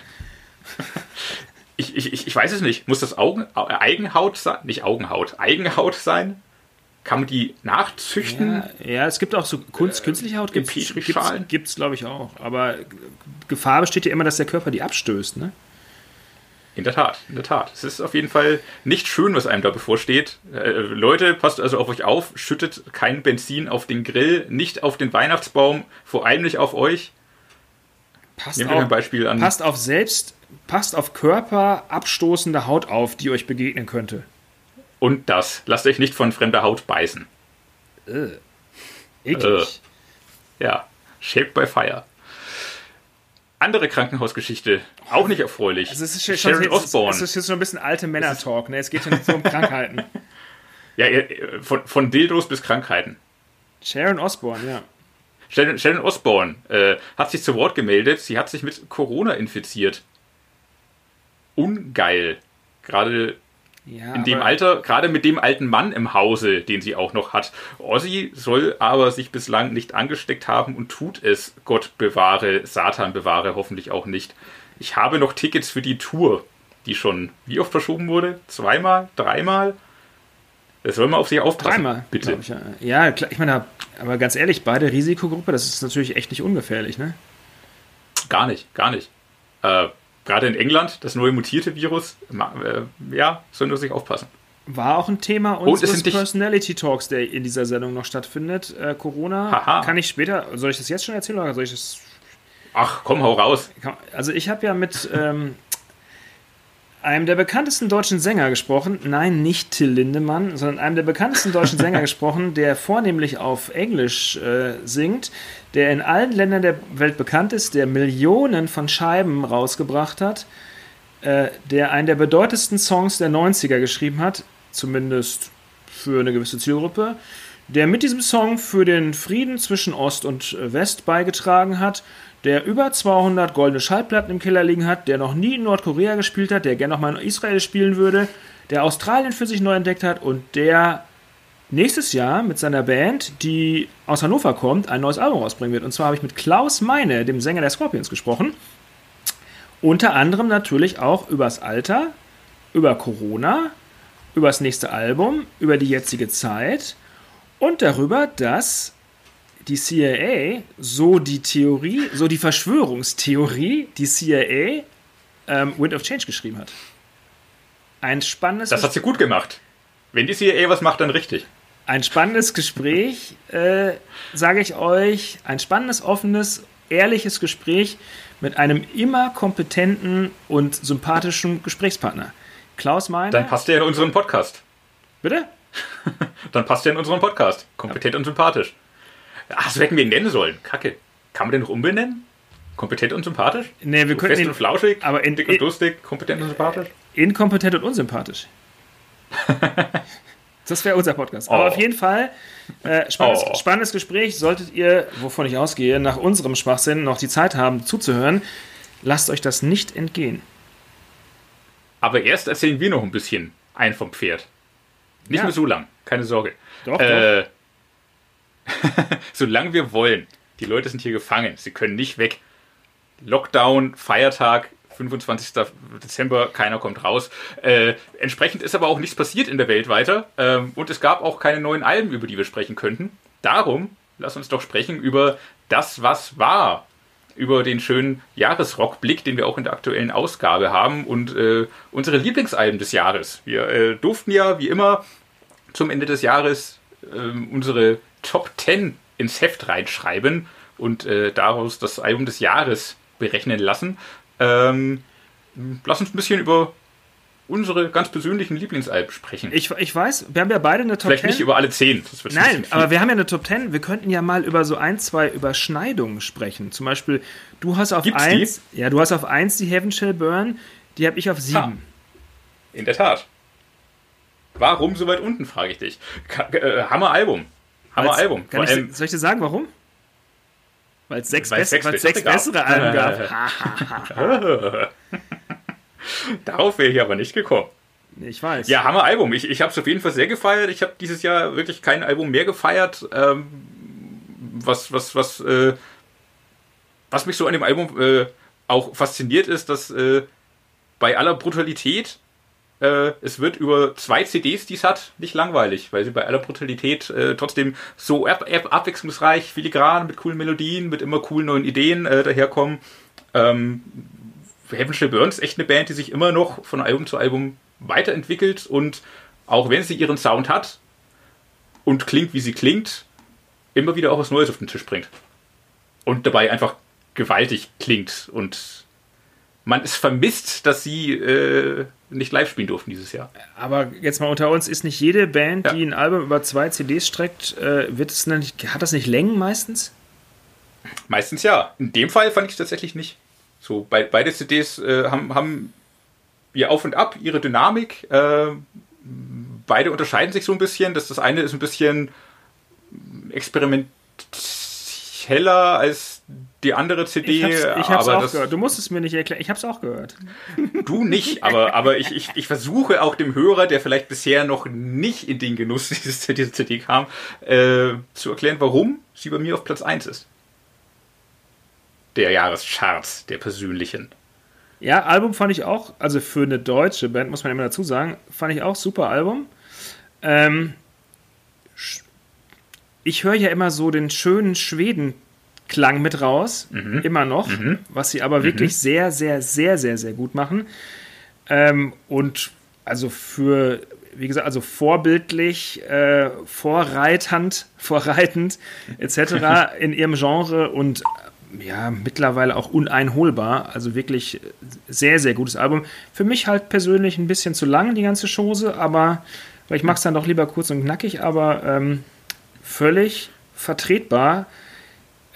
S2: Ich, ich, ich- ich weiß es nicht. Muss das Augen, Au- Eigenhaut sein? Nicht Augenhaut, Eigenhaut sein? Kann man die nachzüchten?
S1: Ja, ja, es gibt auch so Kunst, künstliche Haut, gibt es, gibt's, glaube ich, auch. Aber Gefahr besteht ja immer, dass der Körper die abstößt, ne?
S2: In der Tat, in der Tat. Es ist auf jeden Fall nicht schön, was einem da bevorsteht. Äh, Leute, passt also auf euch auf, schüttet kein Benzin auf den Grill, nicht auf den Weihnachtsbaum, vor allem nicht auf euch.
S1: Passt Nehmt auf, ein Beispiel an. Passt auf selbst, passt auf Körper abstoßende Haut auf, die euch begegnen könnte.
S2: Und das. Lasst euch nicht von fremder Haut beißen. Äh. Eklig. Äh. Ja. Shaped by Fire. Andere Krankenhausgeschichte, auch nicht erfreulich.
S1: Also es ist Sharon schon, Osbourne. Es ist jetzt so ein bisschen alte Männer-Talk, ne? Es geht ja nicht so um Krankheiten.
S2: Ja, von, von Dildos bis Krankheiten.
S1: Sharon Osbourne, ja.
S2: Sharon, Sharon Osbourne äh, hat sich zu Wort gemeldet, sie hat sich mit Corona infiziert. Ungeil. Gerade ja, in dem Alter, gerade mit dem alten Mann im Hause, den sie auch noch hat. Ozzy soll aber sich bislang nicht angesteckt haben und tut es. Gott bewahre, Satan bewahre hoffentlich auch nicht. Ich habe noch Tickets für die Tour, die schon wie oft verschoben wurde? Zweimal? Dreimal? Das soll man auf sich aufpassen.
S1: Dreimal, bitte. Ich, ja, ja klar, ich meine, aber ganz ehrlich, beide Risikogruppe, das ist natürlich echt nicht ungefährlich, ne?
S2: Gar nicht, gar nicht. Äh, gerade in England, das neue mutierte Virus, äh, ja, soll nur sich aufpassen.
S1: War auch ein Thema unseres Personality Talks, der in dieser Sendung noch stattfindet. Äh, Corona. Haha. Kann ich später, soll ich das jetzt schon erzählen oder soll ich das.
S2: Ach, komm, hau raus.
S1: Also, ich habe ja mit ähm, einem der bekanntesten deutschen Sänger gesprochen. Nein, nicht Till Lindemann, sondern einem der bekanntesten deutschen Sänger gesprochen, der vornehmlich auf Englisch äh, singt, der in allen Ländern der Welt bekannt ist, der Millionen von Scheiben rausgebracht hat, äh, der einen der bedeutendsten Songs der 90er geschrieben hat, zumindest für eine gewisse Zielgruppe, der mit diesem Song für den Frieden zwischen Ost und West beigetragen hat, der über 200 goldene Schallplatten im Keller liegen hat, der noch nie in Nordkorea gespielt hat, der gerne noch mal in Israel spielen würde, der Australien für sich neu entdeckt hat und der nächstes Jahr mit seiner Band, die aus Hannover kommt, ein neues Album rausbringen wird. Und zwar habe ich mit Klaus Meine, dem Sänger der Scorpions, gesprochen. Unter anderem natürlich auch übers Alter, über Corona, über das nächste Album, über die jetzige Zeit und darüber, dass die CIA, so die Theorie, so die Verschwörungstheorie, die CIA ähm, Wind of Change geschrieben hat. Ein spannendes.
S2: Das hat sie gut gemacht. Wenn die CIA was macht, dann richtig.
S1: Ein spannendes Gespräch, äh, sage ich euch. Ein spannendes, offenes, ehrliches Gespräch mit einem immer kompetenten und sympathischen Gesprächspartner. Klaus Meine.
S2: Dann passt er in unseren Podcast.
S1: Bitte?
S2: dann passt er in unseren Podcast. Kompetent ja. und sympathisch. Ach, so hätten wir ihn nennen sollen. Kacke. Kann man den noch umbenennen? Kompetent und sympathisch?
S1: Nee, wir so können
S2: Fest
S1: ihn,
S2: und flauschig, aber in, dick und lustig, kompetent und sympathisch?
S1: Inkompetent und unsympathisch. das wäre unser Podcast. Aber oh. auf jeden Fall, äh, spannendes, oh. spannendes Gespräch. Solltet ihr, wovon ich ausgehe, nach unserem Schwachsinn noch die Zeit haben zuzuhören, lasst euch das nicht entgehen.
S2: Aber erst erzählen wir noch ein bisschen ein vom Pferd. Nicht ja. mehr so lang, keine Sorge. Doch, äh, doch. Solange wir wollen. Die Leute sind hier gefangen. Sie können nicht weg. Lockdown, Feiertag, 25. Dezember, keiner kommt raus. Äh, entsprechend ist aber auch nichts passiert in der Welt weiter. Ähm, und es gab auch keine neuen Alben, über die wir sprechen könnten. Darum, lass uns doch sprechen über das, was war. Über den schönen Jahresrockblick, den wir auch in der aktuellen Ausgabe haben und äh, unsere Lieblingsalben des Jahres. Wir äh, durften ja, wie immer, zum Ende des Jahres ähm, unsere Top 10 ins Heft reinschreiben und äh, daraus das Album des Jahres berechnen lassen. Ähm, lass uns ein bisschen über unsere ganz persönlichen Lieblingsalben sprechen.
S1: Ich, ich weiß, wir haben ja beide eine
S2: Top Vielleicht 10. Vielleicht nicht über alle 10.
S1: Nein, aber wir haben ja eine Top 10. Wir könnten ja mal über so ein, zwei Überschneidungen sprechen. Zum Beispiel, du hast auf 1, ja, du hast auf 1 die Heaven Shall Burn, die habe ich auf 7. Ha.
S2: In der Tat. Warum so weit unten, frage ich dich. Äh, Hammer Album. Hammer Album.
S1: Vor ich, allem, soll ich dir sagen, warum? Weil es sechs, bess sechs, sechs bessere Alben
S2: gab. Darauf wäre ich aber nicht gekommen.
S1: Ich weiß.
S2: Ja, Hammer Album. Ich, ich habe es auf jeden Fall sehr gefeiert. Ich habe dieses Jahr wirklich kein Album mehr gefeiert. Ähm, was, was, was, äh, was mich so an dem Album äh, auch fasziniert ist, dass äh, bei aller Brutalität äh, es wird über zwei CDs, die es hat, nicht langweilig, weil sie bei aller Brutalität äh, trotzdem so ab ab abwechslungsreich, filigran, mit coolen Melodien, mit immer coolen neuen Ideen äh, daherkommen. Ähm, Heaven Shall ist echt eine Band, die sich immer noch von Album zu Album weiterentwickelt und auch wenn sie ihren Sound hat und klingt, wie sie klingt, immer wieder auch was Neues auf den Tisch bringt. Und dabei einfach gewaltig klingt und man es vermisst, dass sie äh, nicht live spielen durften dieses Jahr.
S1: Aber jetzt mal unter uns, ist nicht jede Band, ja. die ein Album über zwei CDs streckt, äh, wird es nicht, hat das nicht Längen meistens?
S2: Meistens ja. In dem Fall fand ich es tatsächlich nicht. So, bei, beide CDs äh, haben, haben ihr Auf und Ab, ihre Dynamik. Äh, beide unterscheiden sich so ein bisschen. Das, das eine ist ein bisschen experimenteller als die andere CD.
S1: Ich hab's, ich hab's auch gehört. Du musst es mir nicht erklären. Ich hab's auch gehört.
S2: Du nicht, aber, aber ich, ich, ich versuche auch dem Hörer, der vielleicht bisher noch nicht in den Genuss dieses, dieser CD kam, äh, zu erklären, warum sie bei mir auf Platz 1 ist. Der Jahrescharts, der persönlichen.
S1: Ja, Album fand ich auch, also für eine deutsche Band, muss man immer dazu sagen, fand ich auch super Album. Ähm, ich höre ja immer so den schönen Schweden-Klang mit raus, mhm. immer noch, mhm. was sie aber mhm. wirklich sehr, sehr, sehr, sehr, sehr gut machen. Ähm, und also für, wie gesagt, also vorbildlich, äh, vorreitend, vorreitend etc. in ihrem Genre und ja, mittlerweile auch uneinholbar. Also wirklich sehr, sehr gutes Album. Für mich halt persönlich ein bisschen zu lang, die ganze Chose, aber weil ich mag es dann doch lieber kurz und knackig, aber ähm, völlig vertretbar.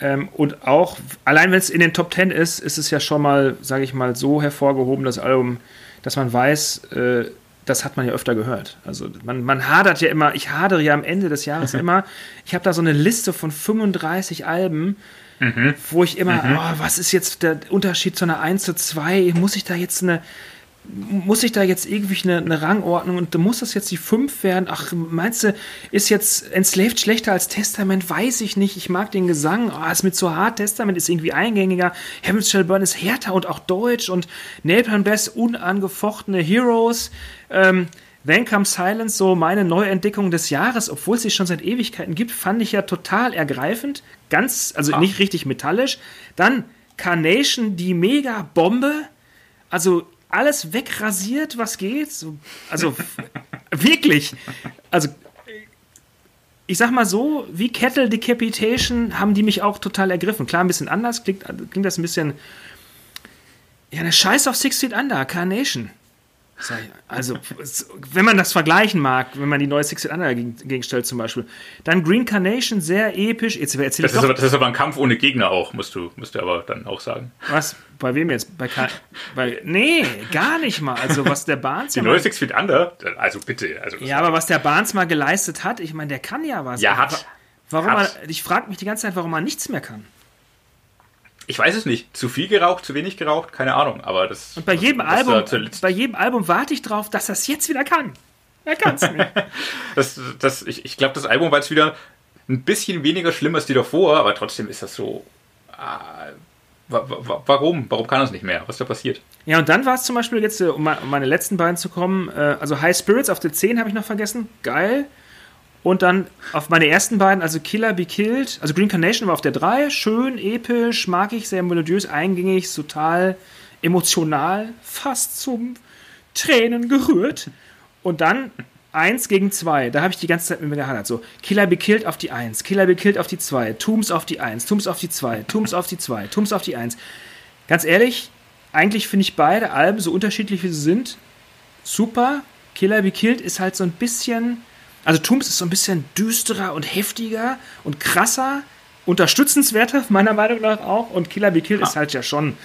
S1: Ähm, und auch, allein wenn es in den Top Ten ist, ist es ja schon mal, sage ich mal, so hervorgehoben, das Album, dass man weiß, äh, das hat man ja öfter gehört. Also man, man hadert ja immer, ich hadere ja am Ende des Jahres immer. Ich habe da so eine Liste von 35 Alben, mhm. wo ich immer, mhm. oh, was ist jetzt der Unterschied zu einer 1 zu 2? Muss ich da jetzt eine, muss ich da jetzt irgendwie eine, eine Rangordnung und muss das jetzt die 5 werden? Ach, meinst du, ist jetzt Enslaved schlechter als Testament? Weiß ich nicht. Ich mag den Gesang. Oh, ist mir zu hart. Testament ist irgendwie eingängiger. Heaven's Shall Burn ist härter und auch deutsch und Napalm Best unangefochtene Heroes. Ähm, Then Comes Silence, so meine Neuentdeckung des Jahres, obwohl es sie schon seit Ewigkeiten gibt, fand ich ja total ergreifend. Ganz, also ah. nicht richtig metallisch. Dann Carnation, die Mega-Bombe. Also alles wegrasiert, was geht. So, also wirklich. Also ich sag mal so, wie Kettle Decapitation haben die mich auch total ergriffen. Klar, ein bisschen anders, klingt, klingt das ein bisschen. Ja, eine Scheiß auf Six Feet Under, Carnation. Also, wenn man das vergleichen mag, wenn man die neue Six Feet Under gegenstellt zum Beispiel, dann Green Carnation sehr episch. Jetzt
S2: erzähl das, ist aber, das ist aber ein Kampf ohne Gegner auch, musst du, musst du aber dann auch sagen.
S1: Was? Bei wem jetzt? Bei, bei Nee, gar nicht mal. Also, was der Barnes.
S2: Die neue Six Feet Under, also bitte. Also
S1: ja, aber was der Barnes mal geleistet hat, ich meine, der kann ja was.
S2: Ja, hat.
S1: Warum hat. Er, ich frage mich die ganze Zeit, warum er nichts mehr kann.
S2: Ich weiß es nicht. Zu viel geraucht, zu wenig geraucht, keine Ahnung. Aber das.
S1: Und bei jedem Album, bei jedem Album warte ich drauf, dass es jetzt wieder kann. Er kann es nicht.
S2: das, das, ich ich glaube, das Album war jetzt wieder ein bisschen weniger schlimm als die davor, aber trotzdem ist das so. Äh, warum? Warum kann es nicht mehr? Was ist da passiert?
S1: Ja, und dann war es zum Beispiel jetzt, um meine letzten beiden zu kommen, äh, also High Spirits auf der 10 habe ich noch vergessen. Geil. Und dann auf meine ersten beiden, also Killer Be Killed, also Green Carnation war auf der 3, schön, episch, mag ich, sehr melodiös, eingängig, total emotional, fast zum Tränen gerührt. Und dann 1 gegen 2, da habe ich die ganze Zeit mit mir gehadert. So, Killer Be Killed auf die 1, Killer Be Killed auf die 2, Tombs auf die 1, Tombs auf die 2, Tombs auf die 2, Tombs auf die 1. Ganz ehrlich, eigentlich finde ich beide Alben, so unterschiedlich wie sie sind, super. Killer Be Killed ist halt so ein bisschen also Tooms ist so ein bisschen düsterer und heftiger und krasser, unterstützenswerter, meiner Meinung nach auch. Und Killer Be Killed ah. ist halt ja schon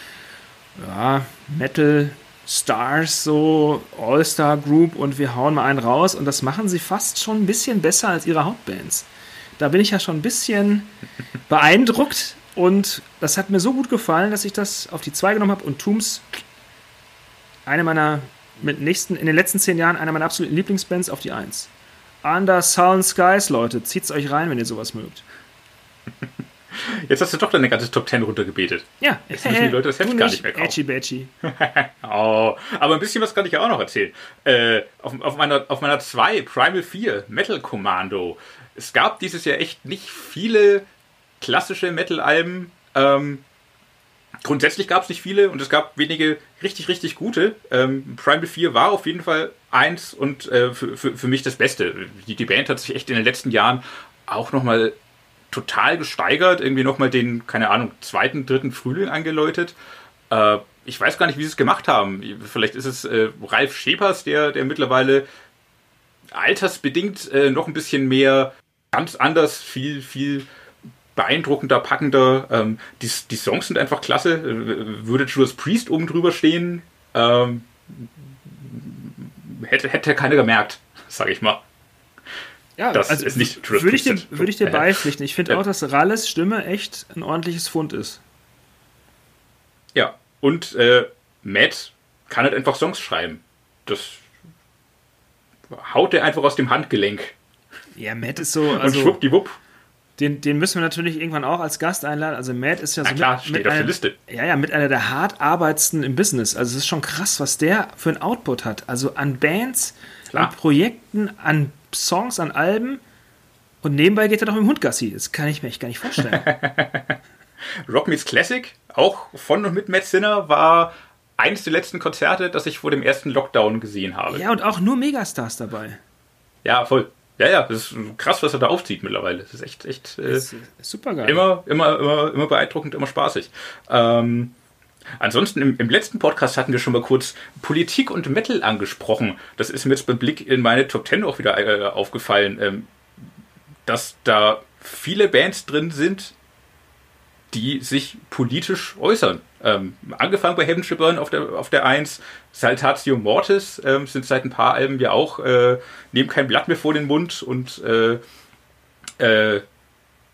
S1: ja, Metal Stars, so All-Star Group und wir hauen mal einen raus. Und das machen sie fast schon ein bisschen besser als ihre Hauptbands. Da bin ich ja schon ein bisschen beeindruckt. Und das hat mir so gut gefallen, dass ich das auf die 2 genommen habe. Und Tooms, eine meiner mit nächsten, in den letzten zehn Jahren, eine meiner absoluten Lieblingsbands auf die 1. Under Sullen Skies, Leute. Zieht's euch rein, wenn ihr sowas mögt.
S2: Jetzt hast du doch deine ganze Top 10 runtergebetet.
S1: Ja.
S2: Jetzt müssen die Leute das Heft gar nicht mehr kaufen.
S1: Edgy
S2: oh, aber ein bisschen was kann ich ja auch noch erzählen. Äh, auf, auf, meiner, auf meiner 2, Primal 4, Metal Commando. Es gab dieses Jahr echt nicht viele klassische Metal-Alben. Ähm, grundsätzlich gab es nicht viele und es gab wenige richtig, richtig gute. Ähm, Primal 4 war auf jeden Fall eins und äh, für, für, für mich das Beste. Die, die Band hat sich echt in den letzten Jahren auch nochmal total gesteigert, irgendwie nochmal den, keine Ahnung, zweiten, dritten Frühling angeläutet. Äh, ich weiß gar nicht, wie sie es gemacht haben. Vielleicht ist es äh, Ralf Schepers, der, der mittlerweile altersbedingt äh, noch ein bisschen mehr ganz anders, viel, viel beeindruckender, packender. Ähm, die, die Songs sind einfach klasse. Äh, würde Judas Priest oben drüber stehen, ähm, hätte, hätte keiner gemerkt, sage ich mal.
S1: Ja, das also ist nicht Judas würde ich dir, würde ich dir beipflichten. Ich finde auch, dass Ralles Stimme echt ein ordentliches Fund ist.
S2: Ja, und äh, Matt kann halt einfach Songs schreiben. Das haut er einfach aus dem Handgelenk.
S1: Ja, Matt ist so.
S2: Also, und schwuppdiwupp
S1: den, den müssen wir natürlich irgendwann auch als Gast einladen. Also Matt ist ja so
S2: Na klar, mit, steht mit auf einer, der Liste.
S1: Ja, ja, mit einer der hart arbeitsten im Business. Also es ist schon krass, was der für ein Output hat. Also an Bands, klar. an Projekten, an Songs, an Alben. Und nebenbei geht er doch mit dem Hund Gassi. Das kann ich mir echt gar nicht vorstellen.
S2: Rock Meets Classic, auch von und mit Matt Sinner, war eines der letzten Konzerte, das ich vor dem ersten Lockdown gesehen habe.
S1: Ja, und auch nur Megastars dabei.
S2: Ja, voll. Ja, ja, das ist krass, was er da aufzieht mittlerweile. Das ist echt, echt äh,
S1: super geil.
S2: Immer, immer, immer, immer beeindruckend, immer spaßig. Ähm, ansonsten im, im, letzten Podcast hatten wir schon mal kurz Politik und Metal angesprochen. Das ist mir jetzt beim Blick in meine Top Ten auch wieder äh, aufgefallen, ähm, dass da viele Bands drin sind, die sich politisch äußern. Ähm, angefangen bei Heaven Burn auf der, auf der 1, Saltatio Mortis ähm, sind seit ein paar Alben ja auch, äh, nehmen kein Blatt mehr vor den Mund und äh, äh,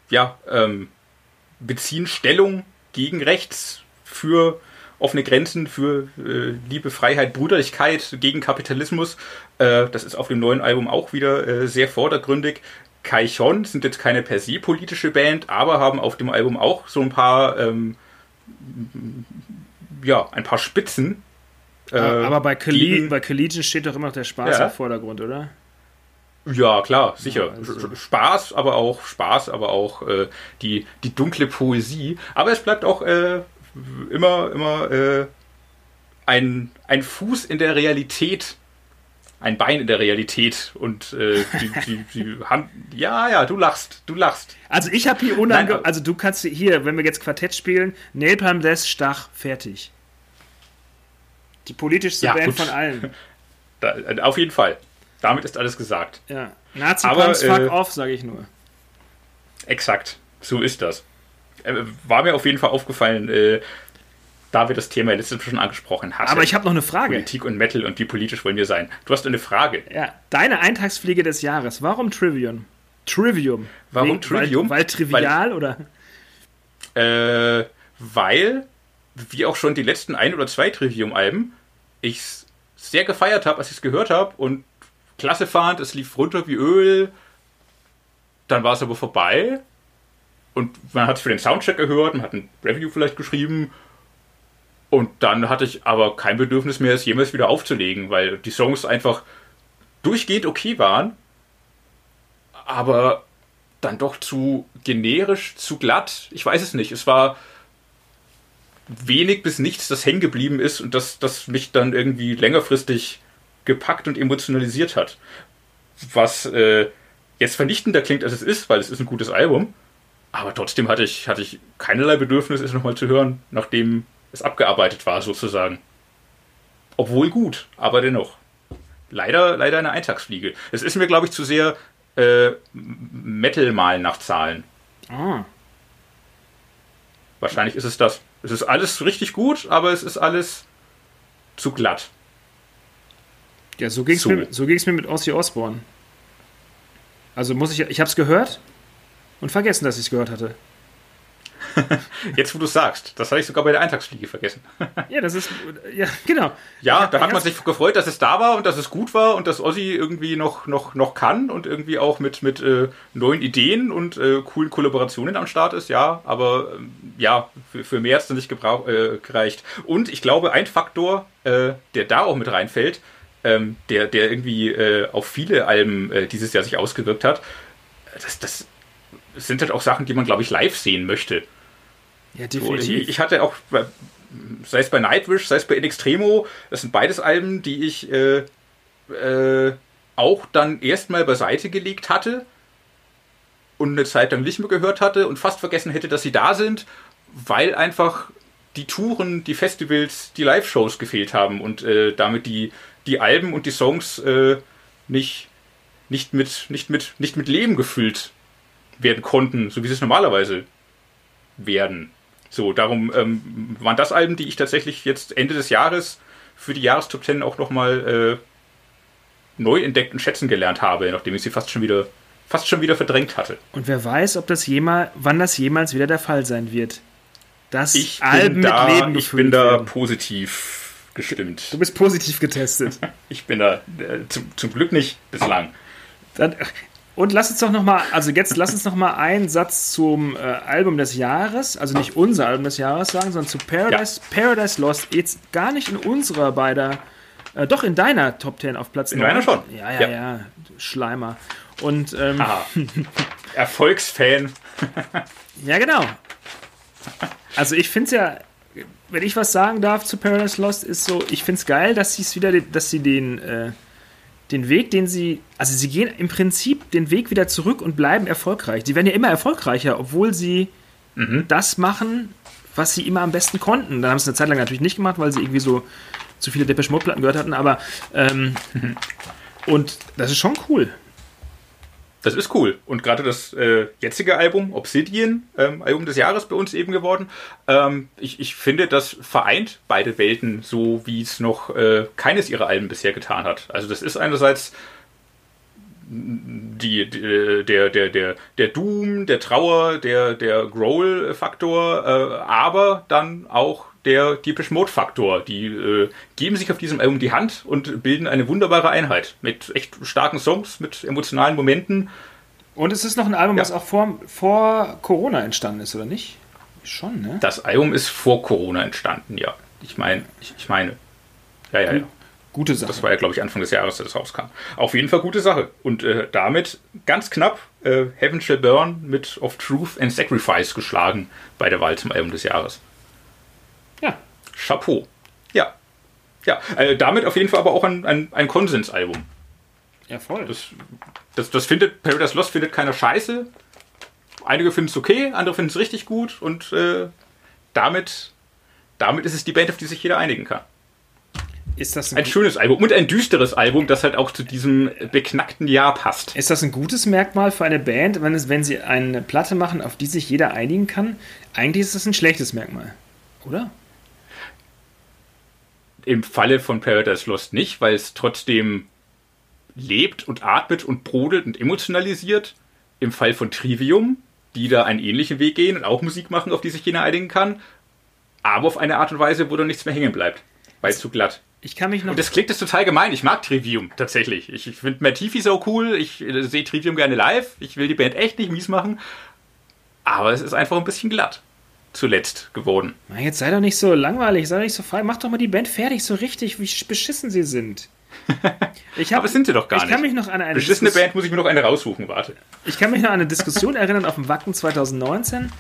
S2: ja, ähm, beziehen Stellung gegen rechts für offene Grenzen, für äh, Liebe, Freiheit, Brüderlichkeit, gegen Kapitalismus. Äh, das ist auf dem neuen Album auch wieder äh, sehr vordergründig. Kaichon sind jetzt keine per se politische Band, aber haben auf dem Album auch so ein paar, ähm, ja, ein paar Spitzen.
S1: Äh, aber bei, Colli bei Collegian steht doch immer noch der Spaß ja. im Vordergrund, oder?
S2: Ja, klar, sicher. Ja, also. Spaß, aber auch Spaß, aber auch äh, die, die dunkle Poesie. Aber es bleibt auch äh, immer, immer äh, ein, ein Fuß in der Realität ein Bein in der Realität und äh, die, die, die haben, ja, ja, du lachst, du lachst.
S1: Also ich habe hier unange, also du kannst hier, wenn wir jetzt Quartett spielen, Napalm Death, Stach, fertig. Die politischste ja, Band gut. von allen.
S2: Da, auf jeden Fall. Damit ist alles gesagt.
S1: Ja, Nazi Aber, fuck äh, off, sage ich nur.
S2: Exakt, so ist das. Äh, war mir auf jeden Fall aufgefallen, äh, da wir das Thema letztes Mal schon angesprochen haben.
S1: Aber ich habe noch eine Frage.
S2: Politik und Metal und wie politisch wollen wir sein? Du hast eine Frage.
S1: Ja, deine Eintagsfliege des Jahres. Warum Trivium? Trivium.
S2: Warum Wegen, Trivium?
S1: Weil, weil trivial weil, oder?
S2: Äh, weil, wie auch schon die letzten ein oder zwei Trivium-Alben, ich es sehr gefeiert habe, als ich es gehört habe und klasse fand, es lief runter wie Öl. Dann war es aber vorbei und man hat es für den Soundcheck gehört, man hat ein Review vielleicht geschrieben und dann hatte ich aber kein Bedürfnis mehr, es jemals wieder aufzulegen, weil die Songs einfach durchgehend okay waren, aber dann doch zu generisch, zu glatt. Ich weiß es nicht. Es war wenig bis nichts, das hängen geblieben ist und das, das mich dann irgendwie längerfristig gepackt und emotionalisiert hat. Was äh, jetzt vernichtender klingt, als es ist, weil es ist ein gutes Album. Aber trotzdem hatte ich, hatte ich keinerlei Bedürfnis, es nochmal zu hören, nachdem es abgearbeitet war, sozusagen. Obwohl gut, aber dennoch. Leider, leider eine Eintagsfliege. Es ist mir, glaube ich, zu sehr äh, Metal mal nach Zahlen. Ah. Wahrscheinlich ist es das. Es ist alles richtig gut, aber es ist alles zu glatt.
S1: Ja, so ging es so. mir, so mir mit Ozzy Osbourne. Also muss ich, ich habe es gehört und vergessen, dass ich es gehört hatte.
S2: Jetzt, wo du sagst, das hatte ich sogar bei der Eintagsfliege vergessen.
S1: ja, das ist, ja, genau.
S2: Ja, da hat man sich gefreut, dass es da war und dass es gut war und dass Ossi irgendwie noch, noch, noch kann und irgendwie auch mit, mit äh, neuen Ideen und äh, coolen Kollaborationen am Start ist, ja, aber ähm, ja, für, für mehr hat es nicht gebrauch, äh, gereicht. Und ich glaube, ein Faktor, äh, der da auch mit reinfällt, ähm, der, der irgendwie äh, auf viele Alben äh, dieses Jahr sich ausgewirkt hat, das, das sind halt auch Sachen, die man, glaube ich, live sehen möchte. Ja, definitiv. Ich, ich hatte auch, sei es bei Nightwish, sei es bei In Extremo, das sind beides Alben, die ich äh, äh, auch dann erstmal beiseite gelegt hatte und eine Zeit lang nicht mehr gehört hatte und fast vergessen hätte, dass sie da sind, weil einfach die Touren, die Festivals, die Live-Shows gefehlt haben und äh, damit die, die Alben und die Songs äh, nicht, nicht, mit, nicht, mit, nicht mit Leben gefüllt werden konnten, so wie sie es normalerweise werden. So, darum ähm, waren das Alben, die ich tatsächlich jetzt Ende des Jahres für die Jahrestop 10 auch nochmal äh, neu entdeckt und schätzen gelernt habe, nachdem ich sie fast schon wieder fast schon wieder verdrängt hatte.
S1: Und wer weiß, ob das jemals, wann das jemals wieder der Fall sein wird.
S2: Dass ich Alben da, mit Leben Ich bin da werden. positiv gestimmt.
S1: Du bist positiv getestet.
S2: ich bin da äh, zum, zum Glück nicht bislang.
S1: Dann, und lass uns doch noch mal, also jetzt lass uns noch mal einen Satz zum äh, Album des Jahres, also nicht unser Album des Jahres sagen, sondern zu Paradise, ja. Paradise Lost. Jetzt gar nicht in unserer beider, äh, doch in deiner Top 10 auf Platz
S2: In meiner schon.
S1: Ja, ja, ja, ja Schleimer. Und ähm,
S2: Erfolgsfan.
S1: ja, genau. Also ich finde es ja, wenn ich was sagen darf zu Paradise Lost, ist so, ich finde es geil, dass sie es wieder, dass sie den, äh, den Weg, den sie, also sie gehen im Prinzip den Weg wieder zurück und bleiben erfolgreich. Sie werden ja immer erfolgreicher, obwohl sie mhm. das machen, was sie immer am besten konnten. Dann haben sie es eine Zeit lang natürlich nicht gemacht, weil sie irgendwie so zu viele Depeche Mode Platten gehört hatten, aber ähm, und das ist schon cool.
S2: Das ist cool. Und gerade das äh, jetzige Album, Obsidian, ähm, Album des Jahres bei uns eben geworden, ähm, ich, ich finde, das vereint beide Welten so, wie es noch äh, keines ihrer Alben bisher getan hat. Also das ist einerseits die, die, der, der, der, der Doom, der Trauer, der, der Growl-Faktor, äh, aber dann auch der Deepish Mode-Faktor. Die äh, geben sich auf diesem Album die Hand und bilden eine wunderbare Einheit mit echt starken Songs, mit emotionalen Momenten.
S1: Und es ist noch ein Album, ja. was auch vor, vor Corona entstanden ist, oder nicht?
S2: Schon, ne? Das Album ist vor Corona entstanden, ja. Ich meine, ich, ich meine. Ja, ja, ja.
S1: Gute Sache.
S2: Das war ja, glaube ich, Anfang des Jahres, dass es rauskam. Auf jeden Fall gute Sache. Und äh, damit ganz knapp äh, Heaven Shall Burn mit Of Truth and Sacrifice geschlagen bei der Wahl zum Album des Jahres. Chapeau. Ja. Ja, äh, damit auf jeden Fall aber auch ein, ein, ein Konsensalbum.
S1: Ja, voll.
S2: Das, das, das findet, Paradise Lost findet keiner scheiße. Einige finden es okay, andere finden es richtig gut und äh, damit, damit ist es die Band, auf die sich jeder einigen kann.
S1: Ist das
S2: ein, ein schönes Album und ein düsteres Album, das halt auch zu diesem beknackten Jahr passt.
S1: Ist das ein gutes Merkmal für eine Band, wenn, es, wenn sie eine Platte machen, auf die sich jeder einigen kann? Eigentlich ist das ein schlechtes Merkmal, oder?
S2: Im Falle von Paradise Lost nicht, weil es trotzdem lebt und atmet und brodelt und emotionalisiert. Im Fall von Trivium, die da einen ähnlichen Weg gehen und auch Musik machen, auf die sich jeder einigen kann, aber auf eine Art und Weise, wo da nichts mehr hängen bleibt, weil es zu glatt.
S1: Ich kann mich noch.
S2: Und das klingt jetzt total gemein. Ich mag Trivium tatsächlich. Ich, ich finde Matifi so cool. Ich äh, sehe Trivium gerne live. Ich will die Band echt nicht mies machen. Aber es ist einfach ein bisschen glatt. Zuletzt geworden.
S1: jetzt sei doch nicht so langweilig, sei doch nicht so frei. Mach doch mal die Band fertig, so richtig, wie beschissen sie sind.
S2: Ich hab, Aber sind sie doch gar
S1: ich nicht. Kann mich noch an eine
S2: Beschissene Diskus Band muss ich mir noch eine raussuchen, warte.
S1: Ich kann mich noch an eine Diskussion erinnern auf dem Wacken 2019.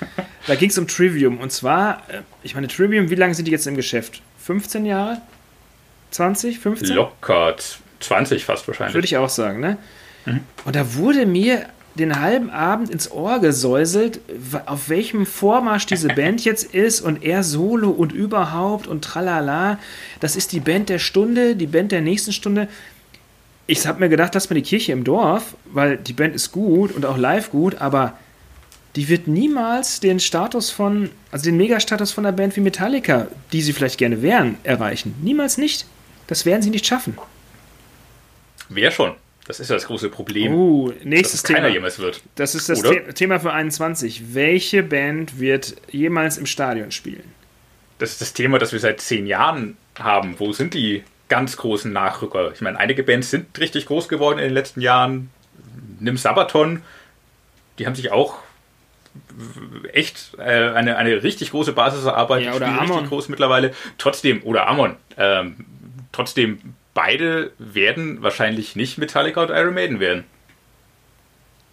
S1: Da ging es um Trivium. Und zwar, äh, ich meine, Trivium, wie lange sind die jetzt im Geschäft? 15 Jahre? 20, 15?
S2: Locker 20 fast wahrscheinlich.
S1: Würde ich auch sagen, ne? Mhm. Und da wurde mir den halben Abend ins Ohr gesäuselt, auf welchem Vormarsch diese Band jetzt ist und er solo und überhaupt und tralala. Das ist die Band der Stunde, die Band der nächsten Stunde. Ich habe mir gedacht, lass mal die Kirche im Dorf, weil die Band ist gut und auch live gut, aber die wird niemals den Status von, also den Megastatus von einer Band wie Metallica, die sie vielleicht gerne wären, erreichen. Niemals nicht. Das werden sie nicht schaffen.
S2: Wer schon? Das ist ja das große Problem.
S1: Uh, nächstes
S2: dass keiner
S1: Thema.
S2: jemals wird.
S1: Das ist das The Thema für 21. Welche Band wird jemals im Stadion spielen?
S2: Das ist das Thema, das wir seit zehn Jahren haben. Wo sind die ganz großen Nachrücker? Ich meine, einige Bands sind richtig groß geworden in den letzten Jahren. Nimm Sabaton. Die haben sich auch echt äh, eine, eine richtig große Basis erarbeitet.
S1: Ja, oder Amon.
S2: richtig groß mittlerweile. Trotzdem, oder Amon. Ähm, trotzdem beide werden wahrscheinlich nicht Metallica und Iron Maiden werden.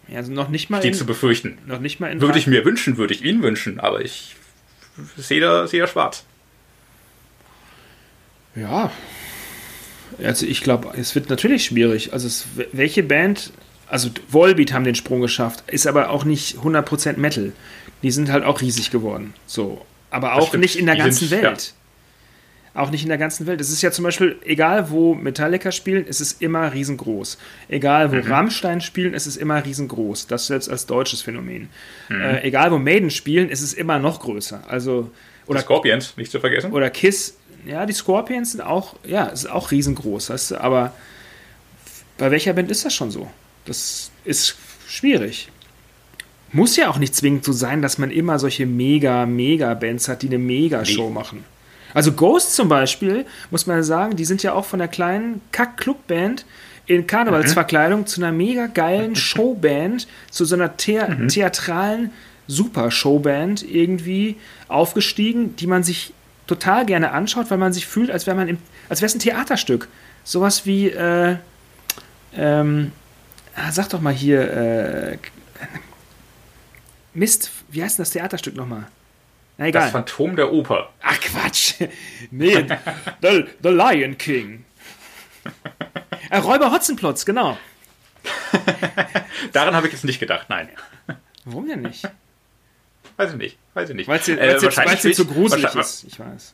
S1: Ja, also noch nicht mal.
S2: Steht in, zu befürchten.
S1: Noch nicht mal in
S2: Würde ich mir wünschen, würde ich Ihnen wünschen, aber ich sehe da, seh da schwarz.
S1: Ja. Also ich glaube, es wird natürlich schwierig. Also es, welche Band, also Volbeat haben den Sprung geschafft, ist aber auch nicht 100% Metal. Die sind halt auch riesig geworden. So. Aber auch nicht in der ganzen sind, Welt. Ja. Auch nicht in der ganzen Welt. Es ist ja zum Beispiel, egal wo Metallica spielen, ist es immer riesengroß. Egal wo mhm. Rammstein spielen, ist es immer riesengroß. Das selbst als deutsches Phänomen. Mhm. Äh, egal wo Maiden spielen, ist es immer noch größer. Also,
S2: oder die Scorpions, nicht zu vergessen.
S1: Oder Kiss. Ja, die Scorpions sind auch, ja, ist auch riesengroß. Weißt du? Aber bei welcher Band ist das schon so? Das ist schwierig. Muss ja auch nicht zwingend so sein, dass man immer solche mega, mega Bands hat, die eine Mega-Show nee. machen. Also Ghost zum Beispiel, muss man sagen, die sind ja auch von der kleinen Kack-Club-Band in Karnevalsverkleidung mhm. zu einer mega geilen Showband, zu so einer The mhm. theatralen Super-Showband irgendwie aufgestiegen, die man sich total gerne anschaut, weil man sich fühlt, als wäre man im, als wäre es ein Theaterstück. Sowas wie, äh, ähm, ah, sag doch mal hier, äh, Mist, wie heißt denn das Theaterstück nochmal?
S2: Na egal. Das Phantom der Oper.
S1: Ach Quatsch. Nee, the, the Lion King. Äh, Räuber Hotzenplotz, genau.
S2: Daran habe ich jetzt nicht gedacht, nein.
S1: Warum denn nicht?
S2: Weiß ich nicht, weiß ich nicht.
S1: Weil es dir, äh, zu gruselig ist, ich weiß.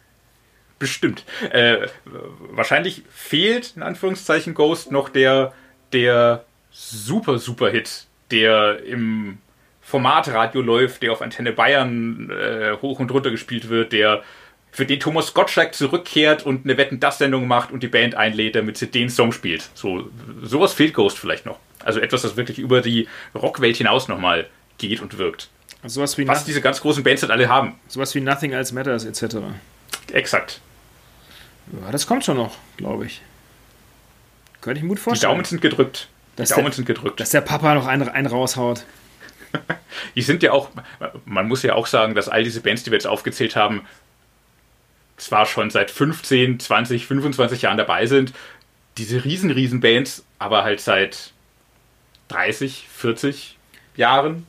S2: Bestimmt. Äh, wahrscheinlich fehlt, in Anführungszeichen, Ghost noch der, der super, super Hit, der im Formatradio läuft, der auf Antenne Bayern äh, hoch und runter gespielt wird, der für den Thomas Gottschalk zurückkehrt und eine Wetten das Sendung macht und die Band einlädt, damit sie den Song spielt. So sowas fehlt Ghost vielleicht noch. Also etwas, das wirklich über die Rockwelt hinaus nochmal geht und wirkt.
S1: Also sowas wie
S2: Was diese ganz großen Bands halt alle haben.
S1: Sowas wie Nothing Else Matters etc.
S2: Exakt.
S1: Ja, das kommt schon noch, glaube ich. Könnte ich mir gut vorstellen.
S2: Die Daumen sind gedrückt.
S1: Die Daumen der, sind gedrückt. Dass der Papa noch einen, einen raushaut.
S2: die sind ja auch, man muss ja auch sagen, dass all diese Bands, die wir jetzt aufgezählt haben, zwar schon seit 15, 20, 25 Jahren dabei sind, diese riesen, riesen Bands, aber halt seit 30, 40 Jahren,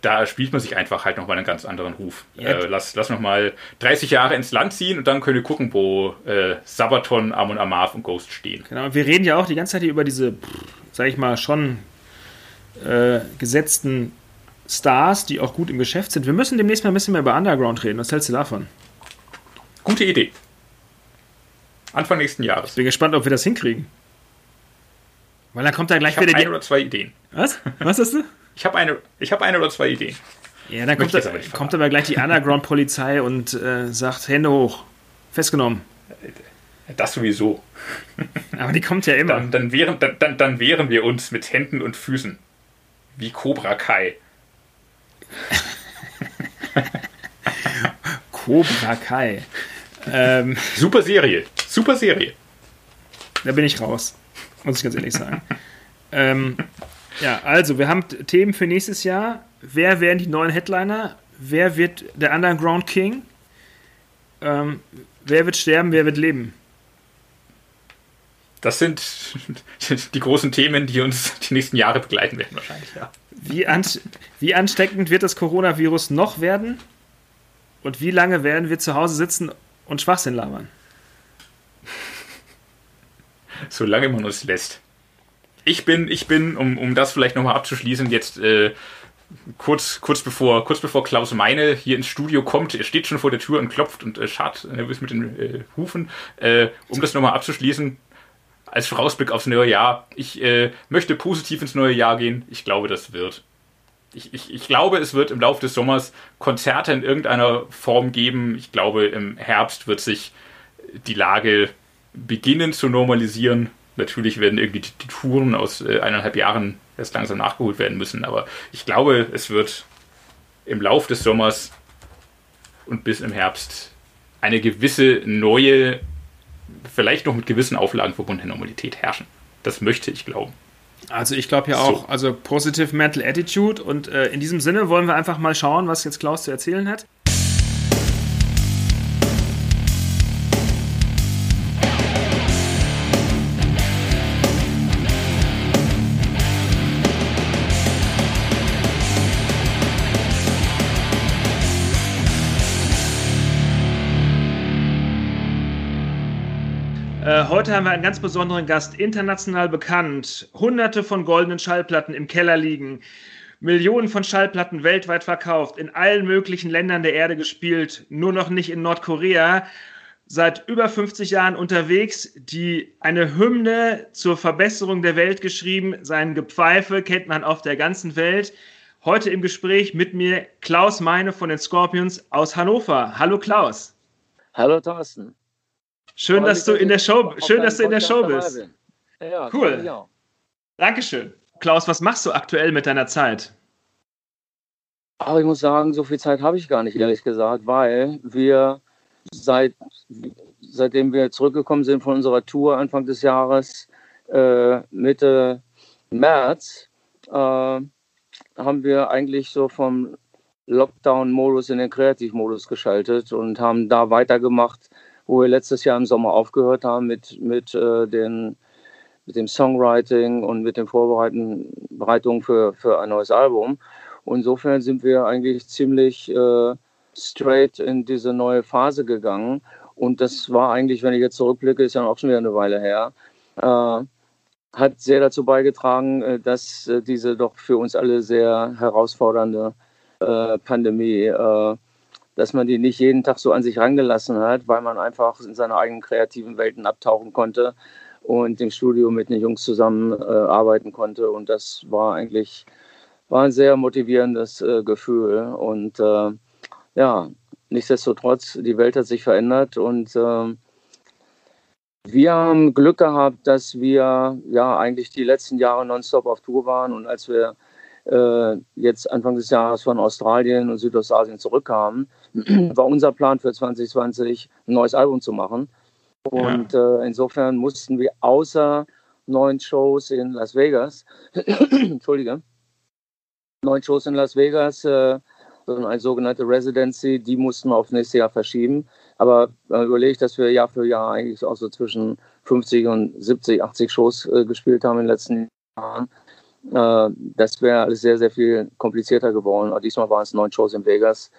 S2: da spielt man sich einfach halt nochmal einen ganz anderen Ruf. Ja. Äh, lass, lass nochmal 30 Jahre ins Land ziehen und dann können wir gucken, wo äh, Sabaton, Amon Amarth und Ghost stehen.
S1: Genau, wir reden ja auch die ganze Zeit hier über diese, sag ich mal, schon äh, gesetzten Stars, die auch gut im Geschäft sind. Wir müssen demnächst mal ein bisschen mehr über Underground reden. Was hältst du davon?
S2: Gute Idee. Anfang nächsten Jahres.
S1: Ich bin gespannt, ob wir das hinkriegen. Weil dann kommt da gleich
S2: ich wieder. Ich habe eine oder zwei Ideen.
S1: Was? Was hast du?
S2: Ich habe eine, hab eine oder zwei Ideen.
S1: Ja, dann kommt, da, kommt aber gleich die Underground-Polizei und äh, sagt: Hände hoch. Festgenommen.
S2: Das sowieso.
S1: Aber die kommt ja immer.
S2: Dann, dann, wehren, dann, dann wehren wir uns mit Händen und Füßen. Wie Cobra Kai.
S1: Cobra Kai.
S2: Ähm, Super Serie. Super Serie.
S1: Da bin ich raus. Muss ich ganz ehrlich sagen. ähm, ja, also, wir haben Themen für nächstes Jahr. Wer werden die neuen Headliner? Wer wird der Underground King? Ähm, wer wird sterben? Wer wird leben?
S2: Das sind die großen Themen, die uns die nächsten Jahre begleiten werden, wahrscheinlich, ja.
S1: Wie, an, wie ansteckend wird das Coronavirus noch werden? Und wie lange werden wir zu Hause sitzen und Schwachsinn labern?
S2: Solange man uns lässt. Ich bin, ich bin, um, um das vielleicht nochmal abzuschließen, jetzt äh, kurz, kurz, bevor, kurz bevor Klaus Meine hier ins Studio kommt, er steht schon vor der Tür und klopft und äh, scharrt nervös mit den äh, Hufen. Äh, um das nochmal abzuschließen, als Vorausblick aufs neue Jahr. Ich äh, möchte positiv ins neue Jahr gehen. Ich glaube, das wird. Ich, ich, ich glaube, es wird im Laufe des Sommers Konzerte in irgendeiner Form geben. Ich glaube, im Herbst wird sich die Lage beginnen zu normalisieren. Natürlich werden irgendwie die, die Touren aus äh, eineinhalb Jahren erst langsam nachgeholt werden müssen, aber ich glaube, es wird im Laufe des Sommers und bis im Herbst eine gewisse neue vielleicht noch mit gewissen Auflagen verbundene Normalität herrschen. Das möchte ich glauben.
S1: Also ich glaube ja auch, so. also Positive Mental Attitude und äh, in diesem Sinne wollen wir einfach mal schauen, was jetzt Klaus zu erzählen hat. Heute haben wir einen ganz besonderen Gast, international bekannt. Hunderte von goldenen Schallplatten im Keller liegen. Millionen von Schallplatten weltweit verkauft, in allen möglichen Ländern der Erde gespielt, nur noch nicht in Nordkorea. Seit über 50 Jahren unterwegs, die eine Hymne zur Verbesserung der Welt geschrieben. Sein Gepfeife kennt man auf der ganzen Welt. Heute im Gespräch mit mir Klaus Meine von den Scorpions aus Hannover. Hallo Klaus.
S3: Hallo Thorsten.
S1: Schön, dass du in der Show, schön, dass du in der Show bist. Ja, cool. Dankeschön. Klaus, was machst du aktuell mit deiner Zeit?
S3: Aber ich muss sagen, so viel Zeit habe ich gar nicht, ehrlich gesagt, weil wir seit, seitdem wir zurückgekommen sind von unserer Tour Anfang des Jahres, äh, Mitte März, äh, haben wir eigentlich so vom Lockdown-Modus in den Kreativmodus geschaltet und haben da weitergemacht, wo wir letztes Jahr im Sommer aufgehört haben mit, mit äh, den mit dem Songwriting und mit den Vorbereitungen für, für ein neues Album. Insofern sind wir eigentlich ziemlich äh, straight in diese neue Phase gegangen. Und das war eigentlich, wenn ich jetzt zurückblicke, ist ja auch schon wieder eine Weile her, äh, hat sehr dazu beigetragen, äh, dass äh, diese doch für uns alle sehr herausfordernde äh, Pandemie, äh, dass man die nicht jeden Tag so an sich rangelassen hat, weil man einfach in seine eigenen kreativen Welten abtauchen konnte und im Studio mit den Jungs zusammen äh, konnte. Und das war eigentlich war ein sehr motivierendes äh, Gefühl. Und äh, ja, nichtsdestotrotz, die Welt hat sich verändert und ähm, wir haben Glück gehabt, dass wir ja eigentlich die letzten Jahre nonstop auf Tour waren und als wir äh, jetzt Anfang des Jahres von Australien und Südostasien zurückkamen, war unser Plan für 2020 ein neues Album zu machen. Und ja. äh, insofern mussten wir außer neun Shows in Las Vegas, Entschuldige, neun Shows in Las Vegas, äh, eine sogenannte Residency, die mussten wir auf nächstes Jahr verschieben. Aber äh, überlegt, dass wir Jahr für Jahr eigentlich auch so zwischen 50 und 70, 80 Shows äh, gespielt haben in den letzten Jahren. Äh, das wäre alles sehr, sehr viel komplizierter geworden. Aber diesmal waren es neun Shows in Vegas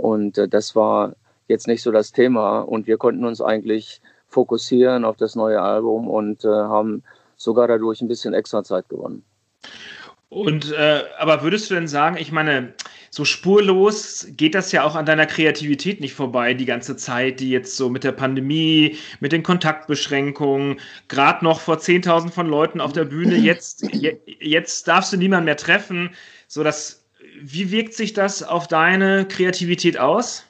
S3: und äh, das war jetzt nicht so das Thema. Und wir konnten uns eigentlich fokussieren auf das neue Album und äh, haben sogar dadurch ein bisschen extra Zeit gewonnen.
S1: Und äh, aber würdest du denn sagen, ich meine, so spurlos geht das ja auch an deiner Kreativität nicht vorbei, die ganze Zeit, die jetzt so mit der Pandemie, mit den Kontaktbeschränkungen, gerade noch vor 10.000 von Leuten auf der Bühne, jetzt, je, jetzt darfst du niemanden mehr treffen. So das, wie wirkt sich das auf deine Kreativität aus?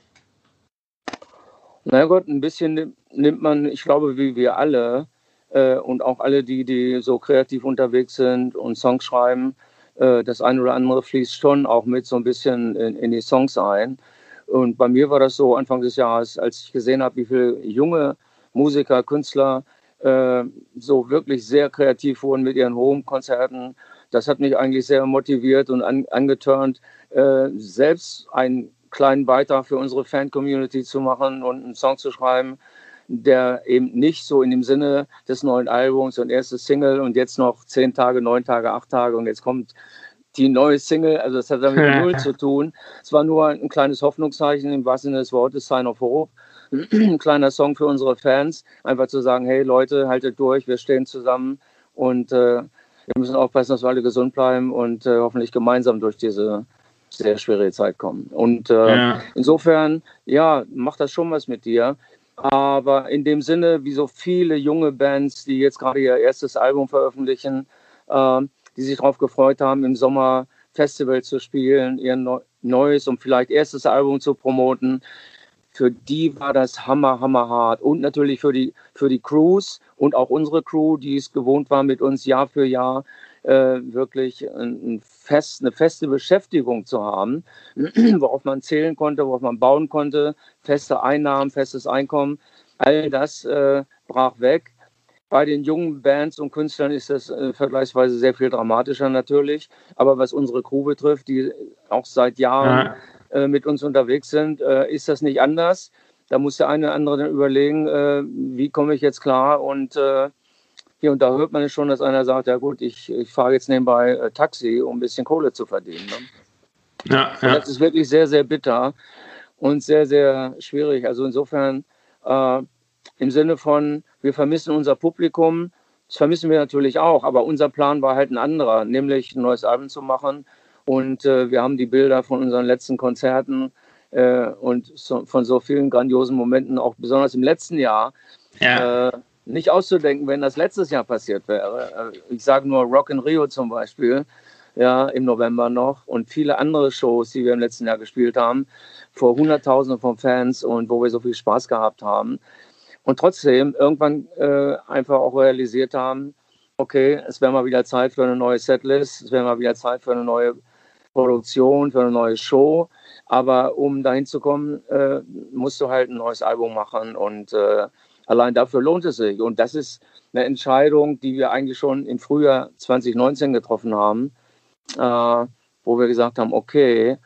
S3: Na Gott, ein bisschen nimmt man, ich glaube, wie wir alle äh, und auch alle, die, die so kreativ unterwegs sind und Songs schreiben, äh, das eine oder andere fließt schon auch mit so ein bisschen in, in, die Songs ein. Und bei mir war das so Anfang des Jahres, als ich gesehen habe, wie viele junge Musiker, Künstler äh, so wirklich sehr kreativ wurden mit ihren Home-Konzerten. Das hat mich eigentlich sehr motiviert und an, angeturnt, äh, selbst einen kleinen Beitrag für unsere Fan-Community zu machen und einen Song zu schreiben, der eben nicht so in dem Sinne des neuen Albums und erstes Single und jetzt noch zehn Tage, neun Tage, acht Tage und jetzt kommt die neue Single, also das hat damit null zu tun. Es war nur ein kleines Hoffnungszeichen im wahrsten Sinne des Wortes, Sign of Hope. ein kleiner Song für unsere Fans, einfach zu sagen, hey Leute, haltet durch, wir stehen zusammen und äh, wir müssen aufpassen, dass wir alle gesund bleiben und äh, hoffentlich gemeinsam durch diese sehr schwere Zeit kommen. Und äh, ja. insofern, ja, macht das schon was mit dir. Aber in dem Sinne, wie so viele junge Bands, die jetzt gerade ihr erstes Album veröffentlichen, äh, die sich darauf gefreut haben, im Sommer Festival zu spielen, ihr neues und vielleicht erstes Album zu promoten, für die war das hammer, hammer hart. Und natürlich für die, für die Crews und auch unsere Crew, die es gewohnt war, mit uns Jahr für Jahr äh, wirklich ein fest, eine feste Beschäftigung zu haben, worauf man zählen konnte, worauf man bauen konnte, feste Einnahmen, festes Einkommen. All das äh, brach weg. Bei den jungen Bands und Künstlern ist das äh, vergleichsweise sehr viel dramatischer natürlich. Aber was unsere Crew betrifft, die auch seit Jahren ja. Äh, mit uns unterwegs sind, äh, ist das nicht anders. Da muss der eine oder andere dann überlegen, äh, wie komme ich jetzt klar und äh, hier und da hört man es schon, dass einer sagt, ja gut, ich, ich fahre jetzt nebenbei äh, Taxi, um ein bisschen Kohle zu verdienen. Ne? Ja, ja. Das ist wirklich sehr, sehr bitter und sehr, sehr schwierig. Also insofern, im Sinne von, wir vermissen unser Publikum. Das vermissen wir natürlich auch, aber unser Plan war halt ein anderer, nämlich ein neues Album zu machen. Und äh, wir haben die Bilder von unseren letzten Konzerten äh, und so, von so vielen grandiosen Momenten, auch besonders im letzten Jahr, ja. äh, nicht auszudenken, wenn das letztes Jahr passiert wäre. Äh, ich sage nur Rock in Rio zum Beispiel, ja, im November noch und viele andere Shows, die wir im letzten Jahr gespielt haben, vor Hunderttausenden von Fans und wo wir so viel Spaß gehabt haben. Und trotzdem irgendwann äh, einfach auch realisiert haben, okay, es wäre mal wieder Zeit für eine neue Setlist, es wäre mal wieder Zeit für eine neue Produktion, für eine neue Show. Aber um dahin zu kommen, äh, musst du halt ein neues Album machen und äh, allein dafür lohnt es sich. Und das ist eine Entscheidung, die wir eigentlich schon im Frühjahr 2019 getroffen haben, äh, wo wir gesagt haben, okay,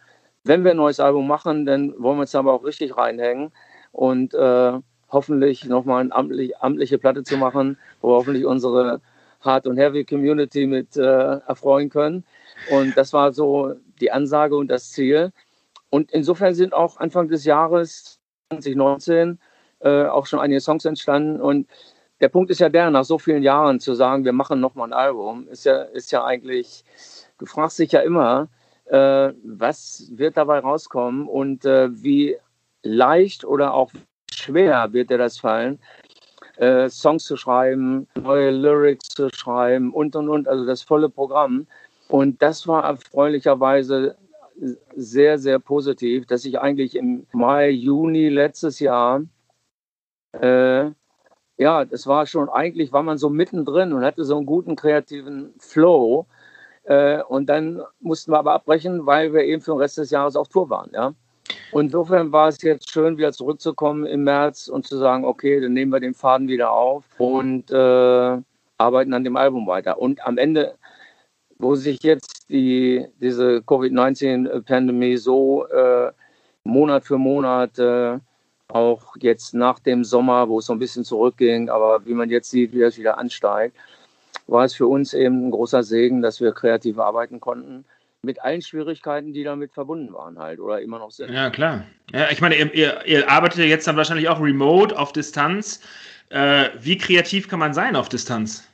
S3: wenn wir ein neues Album machen, dann wollen wir uns aber auch richtig reinhängen und äh, hoffentlich nochmal eine amtlich, amtliche Platte zu machen, wo wir hoffentlich unsere Hard- und Heavy-Community mit äh, erfreuen können. Und das war so die Ansage und das Ziel. Und insofern sind auch Anfang des Jahres 2019 äh, auch schon einige Songs entstanden. Und der Punkt ist ja der, nach so vielen Jahren zu sagen, wir machen nochmal ein Album, ist ja, ist ja eigentlich, du fragst dich ja immer, äh, was wird dabei rauskommen und äh, wie leicht oder auch schwer wird dir das fallen, äh, Songs zu schreiben, neue Lyrics zu schreiben und und und, also das volle Programm. Und das war erfreulicherweise sehr, sehr positiv, dass ich eigentlich im Mai, Juni letztes Jahr, äh, ja, das war schon, eigentlich war man so mittendrin und hatte so einen guten kreativen Flow. Äh, und dann mussten wir aber abbrechen, weil wir eben für den Rest des Jahres auf Tour waren, ja. Und insofern war es jetzt schön, wieder zurückzukommen im März und zu sagen, okay, dann nehmen wir den Faden wieder auf und äh, arbeiten an dem Album weiter. Und am Ende, wo sich jetzt die, diese Covid-19-Pandemie so äh, Monat für Monat, äh, auch jetzt nach dem Sommer, wo es so ein bisschen zurückging, aber wie man jetzt sieht, wie es wieder ansteigt, war es für uns eben ein großer Segen, dass wir kreativ arbeiten konnten mit allen Schwierigkeiten, die damit verbunden waren halt oder immer noch sind.
S1: Ja, klar. Ja, ich meine, ihr, ihr, ihr arbeitet ja jetzt dann wahrscheinlich auch remote auf Distanz. Äh, wie kreativ kann man sein auf Distanz?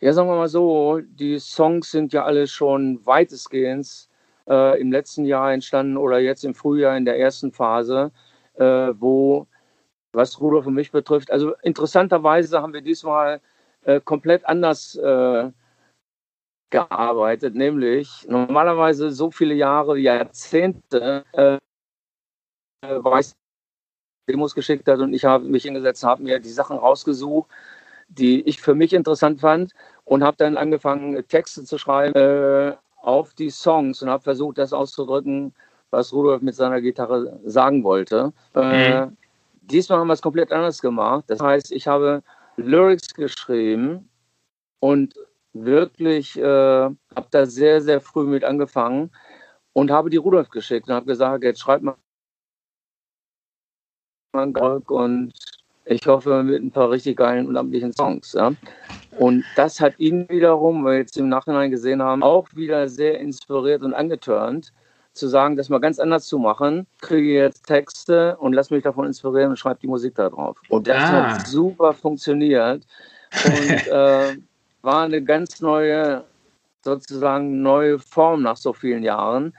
S3: Ja, sagen wir mal so, die Songs sind ja alle schon weitestgehend äh, im letzten Jahr entstanden oder jetzt im Frühjahr in der ersten Phase, äh, wo, was Rudolf und mich betrifft, also interessanterweise haben wir diesmal äh, komplett anders äh, gearbeitet, nämlich normalerweise so viele Jahre, Jahrzehnte, äh, weiß Demos geschickt hat und ich habe mich hingesetzt, habe mir die Sachen rausgesucht, die ich für mich interessant fand und habe dann angefangen, Texte zu schreiben äh, auf die Songs und habe versucht, das auszudrücken, was Rudolf mit seiner Gitarre sagen wollte. Äh, mhm. Diesmal haben wir es komplett anders gemacht. Das heißt, ich habe Lyrics geschrieben und wirklich, äh, habe da sehr, sehr früh mit angefangen und habe die Rudolf geschickt und habe gesagt, jetzt schreibt mal und ich hoffe mit ein paar richtig geilen und amtlichen Songs. Ja. Und das hat ihn wiederum, weil wir jetzt im Nachhinein gesehen haben, auch wieder sehr inspiriert und angetörnt, zu sagen, das mal ganz anders zu machen. Kriege jetzt Texte und lass mich davon inspirieren und schreibe die Musik da drauf. Und das ah. hat super funktioniert. Und äh, war eine ganz neue, sozusagen neue Form nach so vielen Jahren,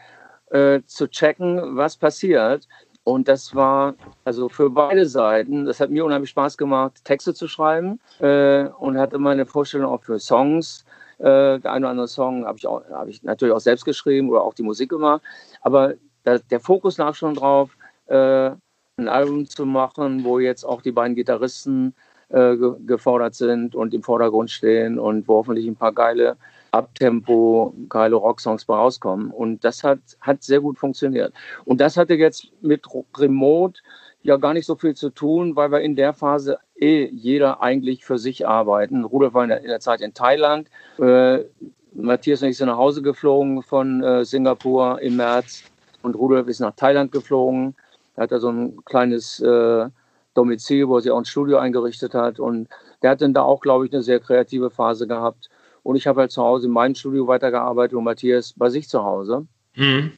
S3: äh, zu checken, was passiert. Und das war also für beide Seiten, das hat mir unheimlich Spaß gemacht, Texte zu schreiben äh, und hatte meine Vorstellung auch für Songs. Äh, der eine oder andere Song habe ich, hab ich natürlich auch selbst geschrieben oder auch die Musik gemacht. Aber da, der Fokus lag schon drauf, äh, ein Album zu machen, wo jetzt auch die beiden Gitarristen äh, gefordert sind und im Vordergrund stehen und wo hoffentlich ein paar geile Abtempo, geile Rocksongs bei rauskommen. Und das hat, hat sehr gut funktioniert. Und das hatte jetzt mit Remote ja gar nicht so viel zu tun, weil wir in der Phase eh jeder eigentlich für sich arbeiten. Rudolf war in der, in der Zeit in Thailand. Äh, Matthias und ich sind nach Hause geflogen von äh, Singapur im März und Rudolf ist nach Thailand geflogen. Er hat da so ein kleines äh, Domizil, wo er sich auch ein Studio eingerichtet hat. Und der hat dann da auch, glaube ich, eine sehr kreative Phase gehabt. Und ich habe halt zu Hause in meinem Studio weitergearbeitet und Matthias bei sich zu Hause. Mhm.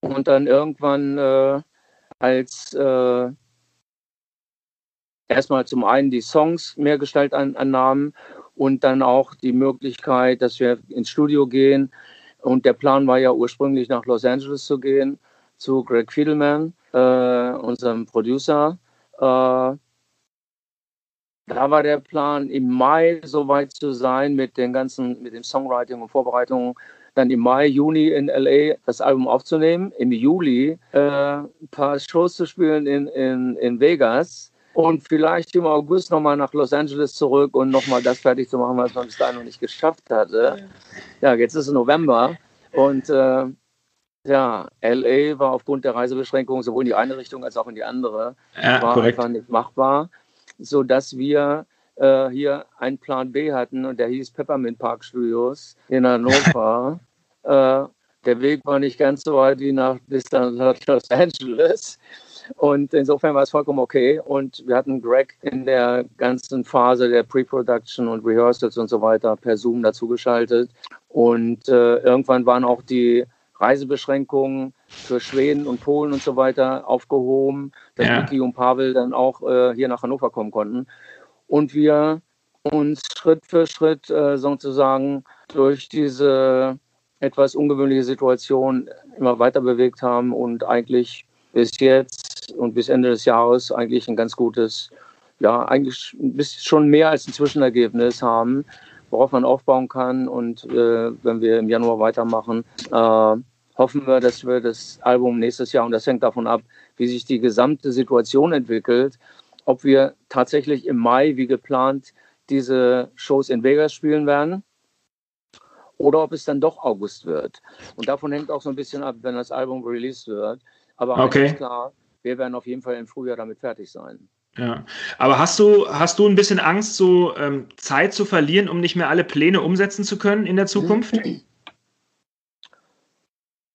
S3: Und dann irgendwann, äh, als äh, erstmal zum einen die Songs mehr Gestalt an, annahmen und dann auch die Möglichkeit, dass wir ins Studio gehen. Und der Plan war ja ursprünglich nach Los Angeles zu gehen, zu Greg Fiedelman, äh, unserem Producer. Äh, da war der Plan, im Mai soweit zu sein mit den ganzen, mit dem Songwriting und Vorbereitungen, dann im Mai, Juni in LA das Album aufzunehmen, im Juli äh, ein paar Shows zu spielen in, in, in Vegas. Und vielleicht im August nochmal nach Los Angeles zurück und nochmal das fertig zu machen, was man bis dahin noch nicht geschafft hatte. Ja, jetzt ist es November. Und äh, ja, LA war aufgrund der Reisebeschränkungen sowohl in die eine Richtung als auch in die andere ja, war korrekt. einfach nicht machbar so dass wir äh, hier einen Plan B hatten und der hieß Peppermint Park Studios in Hannover. äh, der Weg war nicht ganz so weit wie nach bis nach Los Angeles. Und insofern war es vollkommen okay. Und wir hatten Greg in der ganzen Phase der Pre-Production und Rehearsals und so weiter per Zoom dazugeschaltet. Und äh, irgendwann waren auch die Reisebeschränkungen für Schweden und Polen und so weiter aufgehoben, dass ja. Und Pavel dann auch äh, hier nach Hannover kommen konnten. Und wir uns Schritt für Schritt äh, sozusagen durch diese etwas ungewöhnliche Situation immer weiter bewegt haben und eigentlich bis jetzt und bis Ende des Jahres eigentlich ein ganz gutes, ja, eigentlich bis schon mehr als ein Zwischenergebnis haben, worauf man aufbauen kann. Und äh, wenn wir im Januar weitermachen, äh, hoffen wir, dass wir das Album nächstes Jahr, und das hängt davon ab, wie sich die gesamte Situation entwickelt, ob wir tatsächlich im Mai, wie geplant, diese Shows in Vegas spielen werden oder ob es dann doch August wird. Und davon hängt auch so ein bisschen ab, wenn das Album released wird. Aber okay. ist klar, wir werden auf jeden Fall im Frühjahr damit fertig sein.
S1: Ja, aber hast du, hast du ein bisschen Angst, so ähm, Zeit zu verlieren, um nicht mehr alle Pläne umsetzen zu können in der Zukunft?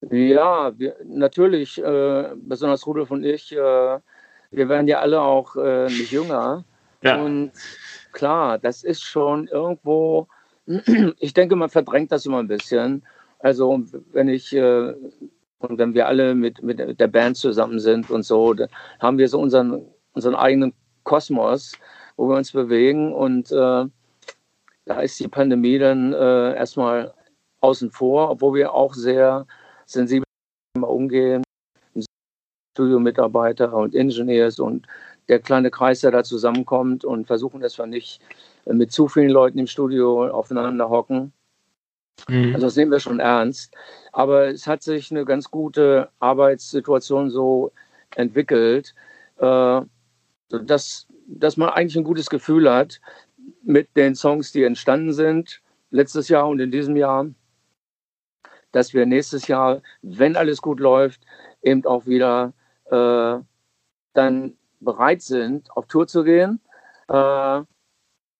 S3: Ja, wir, natürlich, äh, besonders Rudolf und ich, äh, wir werden ja alle auch äh, nicht jünger. Ja. Und klar, das ist schon irgendwo, ich denke, man verdrängt das immer ein bisschen. Also wenn ich äh, und wenn wir alle mit, mit der Band zusammen sind und so, dann haben wir so unseren, unseren eigenen Kosmos, wo wir uns bewegen. Und äh, da ist die Pandemie dann äh, erstmal außen vor, obwohl wir auch sehr sensibel umgehen. Studiomitarbeiter und Ingenieurs und der kleine Kreis, der da zusammenkommt und versuchen, dass wir nicht mit zu vielen Leuten im Studio aufeinander hocken. Mhm. Also das nehmen wir schon ernst. Aber es hat sich eine ganz gute Arbeitssituation so entwickelt, äh, dass, dass man eigentlich ein gutes Gefühl hat mit den Songs, die entstanden sind, letztes Jahr und in diesem Jahr dass wir nächstes Jahr, wenn alles gut läuft, eben auch wieder äh, dann bereit sind, auf Tour zu gehen äh,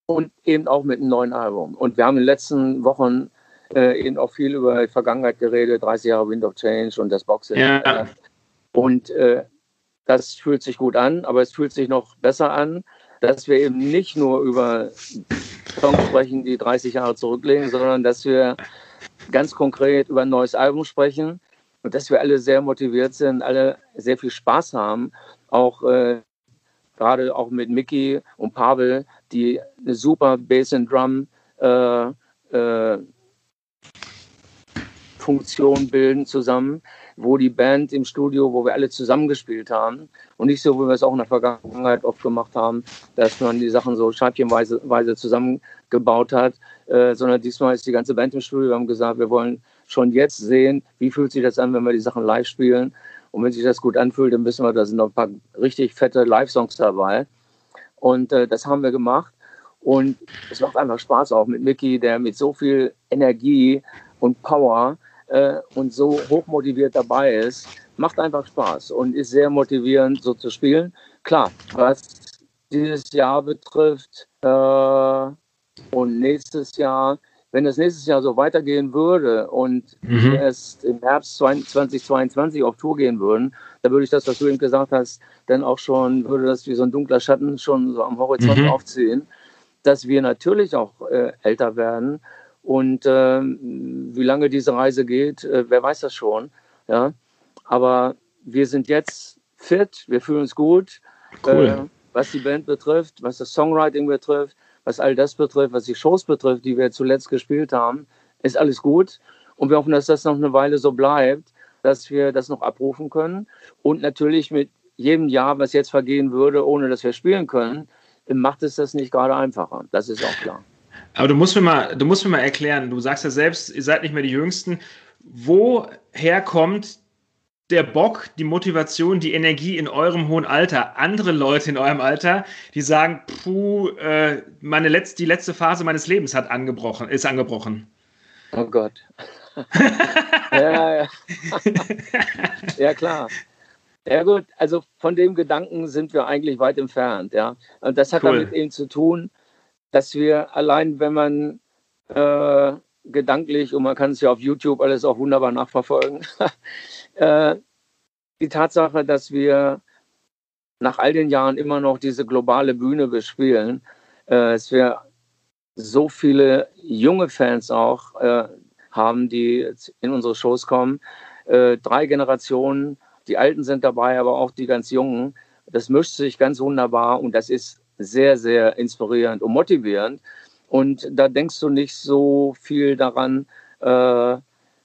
S3: und eben auch mit einem neuen Album. Und wir haben in den letzten Wochen äh, eben auch viel über die Vergangenheit geredet, 30 Jahre Wind of Change und das Boxen. Ja. Und äh, das fühlt sich gut an, aber es fühlt sich noch besser an, dass wir eben nicht nur über Songs sprechen, die 30 Jahre zurücklegen, sondern dass wir ganz konkret über ein neues Album sprechen und dass wir alle sehr motiviert sind, alle sehr viel Spaß haben, auch äh, gerade auch mit Mickey und Pavel, die eine super Bass and Drum äh, äh, Funktion bilden zusammen wo die Band im Studio, wo wir alle zusammengespielt haben und nicht so, wie wir es auch in der Vergangenheit oft gemacht haben, dass man die Sachen so scheibchenweise Weise zusammengebaut hat, äh, sondern diesmal ist die ganze Band im Studio. Wir haben gesagt, wir wollen schon jetzt sehen, wie fühlt sich das an, wenn wir die Sachen live spielen. Und wenn sich das gut anfühlt, dann wissen wir, da sind noch ein paar richtig fette Live-Songs dabei. Und äh, das haben wir gemacht. Und es macht einfach Spaß auch mit Mickey, der mit so viel Energie und Power äh, und so hochmotiviert dabei ist, macht einfach Spaß und ist sehr motivierend, so zu spielen. Klar, was dieses Jahr betrifft äh, und nächstes Jahr, wenn das nächstes Jahr so weitergehen würde und mhm. erst im Herbst 2022 auf Tour gehen würden, dann würde ich das, was du eben gesagt hast, dann auch schon, würde das wie so ein dunkler Schatten schon so am Horizont mhm. aufziehen, dass wir natürlich auch äh, älter werden und äh, wie lange diese Reise geht, äh, wer weiß das schon. Ja? Aber wir sind jetzt fit, wir fühlen uns gut. Cool. Äh, was die Band betrifft, was das Songwriting betrifft, was all das betrifft, was die Shows betrifft, die wir zuletzt gespielt haben, ist alles gut. Und wir hoffen, dass das noch eine Weile so bleibt, dass wir das noch abrufen können. Und natürlich mit jedem Jahr, was jetzt vergehen würde, ohne dass wir spielen können, macht es das nicht gerade einfacher. Das ist auch klar.
S1: Aber du musst mir mal, du musst mir mal erklären, du sagst ja selbst, ihr seid nicht mehr die Jüngsten. Woher kommt der Bock, die Motivation, die Energie in eurem hohen Alter, andere Leute in eurem Alter, die sagen, puh, äh, meine letzte, die letzte Phase meines Lebens hat angebrochen, ist angebrochen.
S3: Oh Gott. ja, ja. ja, klar. Ja gut, also von dem Gedanken sind wir eigentlich weit entfernt, ja. Und das hat cool. damit eben zu tun, dass wir allein, wenn man äh, gedanklich, und man kann es ja auf YouTube alles auch wunderbar nachverfolgen, äh, die Tatsache, dass wir nach all den Jahren immer noch diese globale Bühne bespielen, äh, dass wir so viele junge Fans auch äh, haben, die in unsere Shows kommen. Äh, drei Generationen, die Alten sind dabei, aber auch die ganz Jungen. Das mischt sich ganz wunderbar und das ist sehr, sehr inspirierend und motivierend. Und da denkst du nicht so viel daran, äh,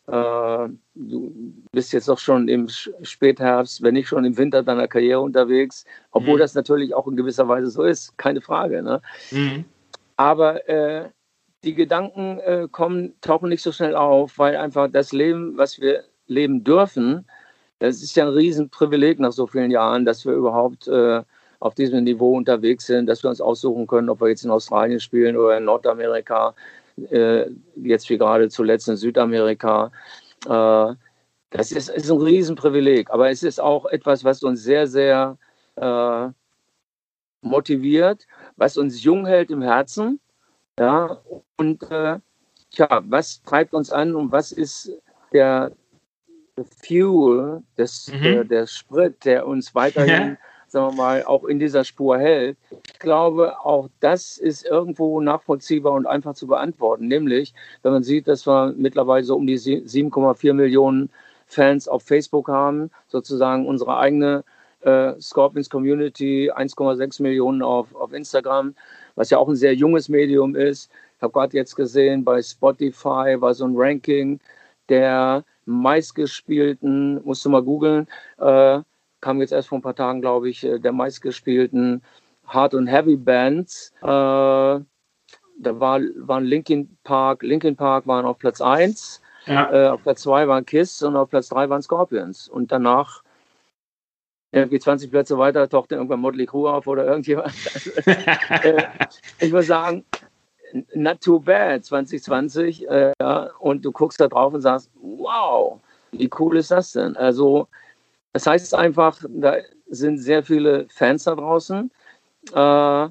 S3: äh, du bist jetzt doch schon im Spätherbst, wenn nicht schon im Winter deiner Karriere unterwegs, obwohl mhm. das natürlich auch in gewisser Weise so ist, keine Frage. Ne? Mhm. Aber äh, die Gedanken äh, kommen, tauchen nicht so schnell auf, weil einfach das Leben, was wir leben dürfen, das ist ja ein Riesenprivileg nach so vielen Jahren, dass wir überhaupt äh, auf diesem Niveau unterwegs sind, dass wir uns aussuchen können, ob wir jetzt in Australien spielen oder in Nordamerika, äh, jetzt wie gerade zuletzt in Südamerika. Äh, das ist, ist, ein Riesenprivileg, aber es ist auch etwas, was uns sehr, sehr äh, motiviert, was uns jung hält im Herzen. Ja, und äh, tja, was treibt uns an und was ist der, Fuel, das, mhm. der, der Sprit, der uns weiterhin ja sagen wir mal, auch in dieser Spur hält. Ich glaube, auch das ist irgendwo nachvollziehbar und einfach zu beantworten. Nämlich, wenn man sieht, dass wir mittlerweile so um die 7,4 Millionen Fans auf Facebook haben, sozusagen unsere eigene äh, Scorpions Community, 1,6 Millionen auf, auf Instagram, was ja auch ein sehr junges Medium ist. Ich habe gerade jetzt gesehen, bei Spotify war so ein Ranking der meistgespielten, musst du mal googeln, äh, kam jetzt erst vor ein paar Tagen, glaube ich, äh, der meistgespielten Hard- und Heavy-Bands. Äh, da war, waren Linkin Park, Linkin Park waren auf Platz 1, ja. äh, auf Platz 2 waren Kiss und auf Platz 3 waren Scorpions. Und danach irgendwie 20 Plätze weiter tauchte irgendwann Motley Crue auf oder irgendjemand. äh, ich würde sagen, not too bad 2020. Äh, und du guckst da drauf und sagst, wow, wie cool ist das denn? Also das heißt einfach, da sind sehr viele Fans da draußen. Äh,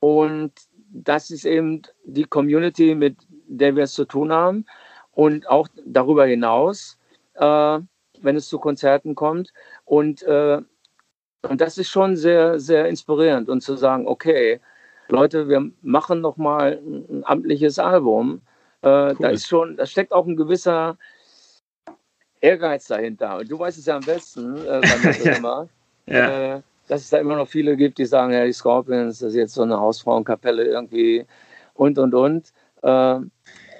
S3: und das ist eben die Community, mit der wir es zu tun haben. Und auch darüber hinaus, äh, wenn es zu Konzerten kommt. Und, äh, und das ist schon sehr, sehr inspirierend. Und zu sagen, okay, Leute, wir machen noch mal ein amtliches Album. Äh, cool. Da ist schon, da steckt auch ein gewisser Ehrgeiz dahinter. Und du weißt es ja am besten, äh, ja. immer, ja. äh, dass es da immer noch viele gibt, die sagen, ja, die Scorpions, das ist jetzt so eine Hausfrauenkapelle irgendwie und, und, und. Äh,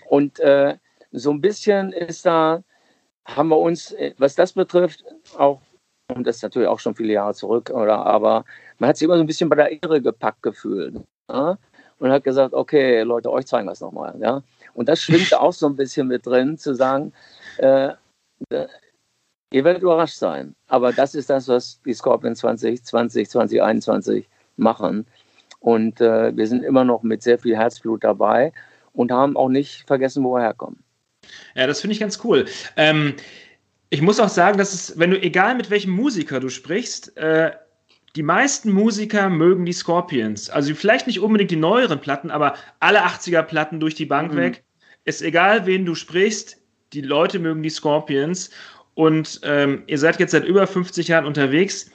S3: und äh, so ein bisschen ist da, haben wir uns, äh, was das betrifft, auch, und das ist natürlich auch schon viele Jahre zurück, oder, aber man hat sich immer so ein bisschen bei der Ehre gepackt gefühlt. Ja? Und hat gesagt, okay, Leute, euch zeigen wir es nochmal. Ja? Und das schwingt auch so ein bisschen mit drin, zu sagen, äh, Ihr werdet überrascht sein. Aber das ist das, was die Scorpions 2020, 2021 machen. Und äh, wir sind immer noch mit sehr viel Herzblut dabei und haben auch nicht vergessen, wo wir herkommen.
S1: Ja, das finde ich ganz cool. Ähm, ich muss auch sagen, dass es, wenn du, egal mit welchem Musiker du sprichst, äh, die meisten Musiker mögen die Scorpions. Also vielleicht nicht unbedingt die neueren Platten, aber alle 80er-Platten durch die Bank mhm. weg. Ist egal, wen du sprichst, die Leute mögen die Scorpions und ähm, ihr seid jetzt seit über 50 Jahren unterwegs.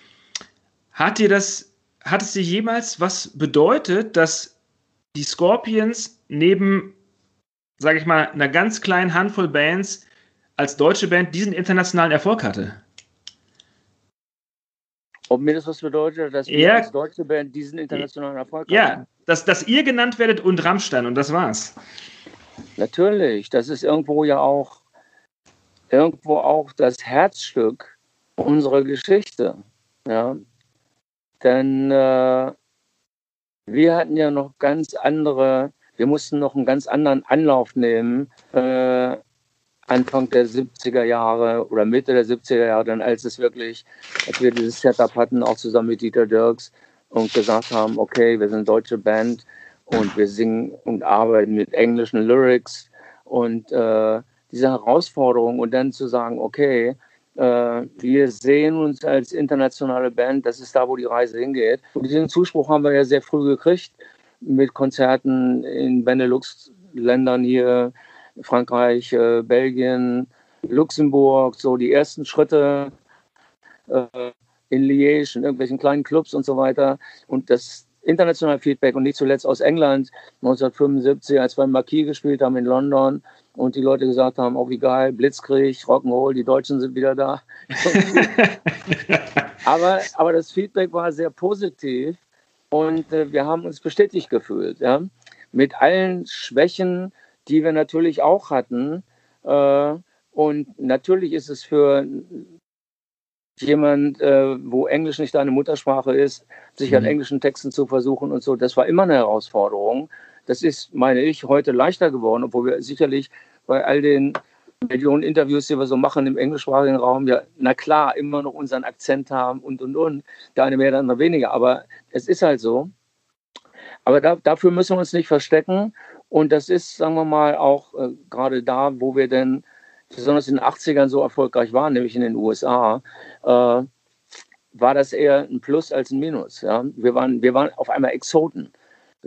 S1: Hat dir das, hat es dir jemals was bedeutet, dass die Scorpions neben, sage ich mal, einer ganz kleinen Handvoll Bands als deutsche Band diesen internationalen Erfolg hatte?
S3: Ob mir das was bedeutet, dass wir
S1: Ja.
S3: als deutsche Band diesen internationalen Erfolg
S1: Ja,
S3: haben?
S1: dass, dass ihr genannt werdet und Rammstein und das war's.
S3: Natürlich, das ist irgendwo ja auch irgendwo auch das Herzstück unserer Geschichte. Ja? Denn äh, wir hatten ja noch ganz andere, wir mussten noch einen ganz anderen Anlauf nehmen, äh, Anfang der 70er Jahre oder Mitte der 70er Jahre, dann als es wirklich, als wir dieses Setup hatten, auch zusammen mit Dieter Dirks und gesagt haben, okay, wir sind deutsche Band und wir singen und arbeiten mit englischen Lyrics und äh, diese Herausforderung und dann zu sagen, okay, äh, wir sehen uns als internationale Band, das ist da, wo die Reise hingeht. Und diesen Zuspruch haben wir ja sehr früh gekriegt mit Konzerten in Benelux-Ländern hier, Frankreich, äh, Belgien, Luxemburg, so die ersten Schritte äh, in Liège, in irgendwelchen kleinen Clubs und so weiter. Und das internationale Feedback und nicht zuletzt aus England 1975, als wir im Marquis gespielt haben in London und die Leute gesagt haben, oh wie geil, Blitzkrieg, Rock'n'Roll, die Deutschen sind wieder da. aber, aber das Feedback war sehr positiv und äh, wir haben uns bestätigt gefühlt, ja, mit allen Schwächen, die wir natürlich auch hatten. Äh, und natürlich ist es für jemand, äh, wo Englisch nicht deine Muttersprache ist, sich an
S1: Mhm.
S3: englischen Texten zu versuchen und so, das war immer eine Herausforderung. Das ist, meine ich, heute leichter geworden, obwohl wir sicherlich bei all den Millionen Interviews, die wir so machen im englischsprachigen Raum, ja, na klar, immer noch unseren Akzent haben und und und. Der eine mehr, der andere weniger. Aber es ist halt so. Aber da, dafür müssen wir uns nicht verstecken. Und das ist, sagen wir mal, auch äh, gerade da, wo wir denn besonders in den 80ern so erfolgreich waren, nämlich in den USA, äh, war das eher ein Plus als ein Minus. Ja? Wir, waren, wir waren auf einmal Exoten.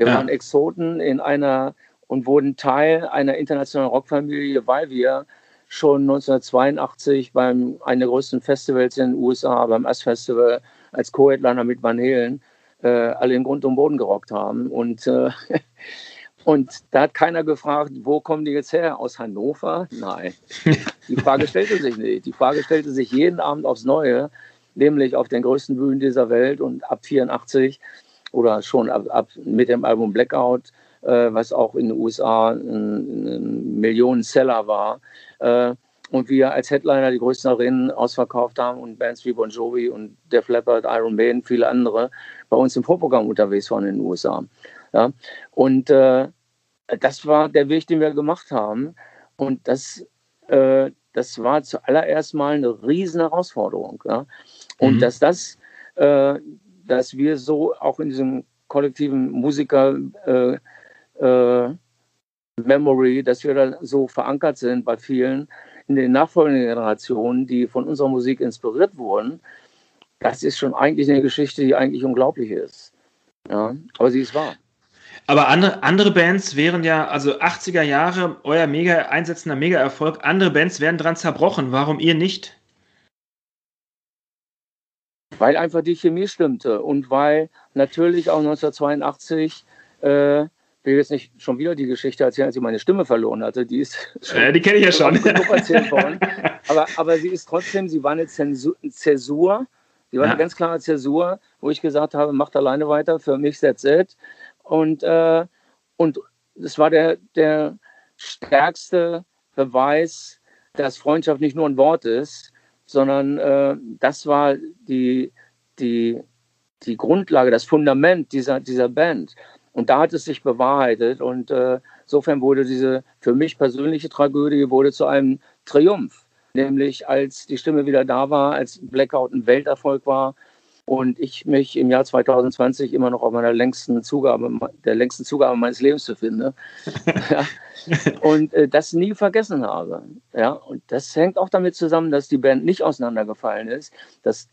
S3: Wir
S1: Ja.
S3: waren Exoten in einer und wurden Teil einer internationalen Rockfamilie, weil wir schon 1982 beim einem der größten Festivals in den USA, beim Ass Festival, als Co-Headliner mit Van Halen, äh, alle in Grund und Boden gerockt haben. Und, äh, und da hat keiner gefragt, wo kommen die jetzt her? Aus Hannover? Nein. Die Frage stellte sich nicht. Die Frage stellte sich jeden Abend aufs Neue, nämlich auf den größten Bühnen dieser Welt und ab 84 oder schon ab, ab mit dem Album Blackout, äh, was auch in den USA ein, ein Millionen-Seller war. Äh, und wir als Headliner die größten Arenen ausverkauft haben und Bands wie Bon Jovi und Def Leppard, Iron Maiden, viele andere bei uns im Vorprogramm unterwegs waren in den USA. Ja? Und äh, das war der Weg, den wir gemacht haben. Und das, äh, das war zuallererst mal eine riesen Herausforderung. Ja? Und
S1: Mhm.
S3: dass das, äh, dass wir so auch in diesem kollektiven Musiker äh, äh, Memory, dass wir da so verankert sind bei vielen in den nachfolgenden Generationen, die von unserer Musik inspiriert wurden, das ist schon eigentlich eine Geschichte, die eigentlich unglaublich ist. Ja, aber sie ist wahr.
S1: Aber andere, Bands wären ja, also 80er Jahre, euer mega einsetzender Mega-Erfolg, andere Bands wären dran zerbrochen. Warum ihr nicht?
S3: Weil einfach die Chemie stimmte und weil natürlich auch 1982, äh, ich will jetzt nicht schon wieder die Geschichte erzählen, als ich meine Stimme verloren hatte, die ist schon
S1: Äh, die kenne ich ja schon.
S3: worden. Aber, aber sie ist trotzdem, sie war eine Zensur, Zäsur, sie war
S1: Ja.
S3: eine ganz klare Zäsur, wo ich gesagt habe, macht alleine weiter, für mich that's it. Und, äh, und es war der, der stärkste Beweis, dass Freundschaft nicht nur ein Wort ist, sondern äh, das war die, die, die Grundlage, das Fundament dieser, dieser Band. Und da hat es sich bewahrheitet. Und äh, insofern wurde diese für mich persönliche Tragödie wurde zu einem Triumph. Nämlich als die Stimme wieder da war, als Blackout ein Welterfolg war und ich mich im Jahr 2020 immer noch auf meiner längsten Zugabe, der längsten Zugabe meines Lebens befinde. ja. Und äh, das nie vergessen habe. Ja. Und das hängt auch damit zusammen, dass die Band nicht auseinandergefallen ist. Das,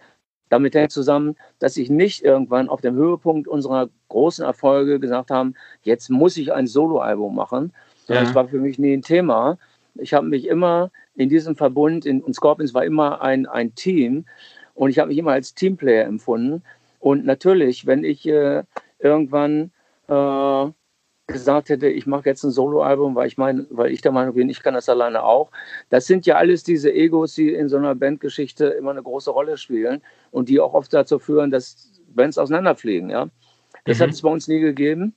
S3: damit hängt zusammen, dass ich nicht irgendwann auf dem Höhepunkt unserer großen Erfolge gesagt haben, jetzt muss ich ein Soloalbum machen.
S1: Ja.
S3: Das war für mich nie ein Thema. Ich habe mich immer in diesem Verbund, in, und Scorpions war immer ein, ein Team, und ich habe mich immer als Teamplayer empfunden. Und natürlich, wenn ich äh, irgendwann äh, gesagt hätte, ich mache jetzt ein Soloalbum, weil ich meine, weil ich der Meinung bin, ich kann das alleine auch. Das sind ja alles diese Egos, die in so einer Bandgeschichte immer eine große Rolle spielen und die auch oft dazu führen, dass Bands auseinanderfliegen. Ja, das mhm. hat es bei uns nie gegeben.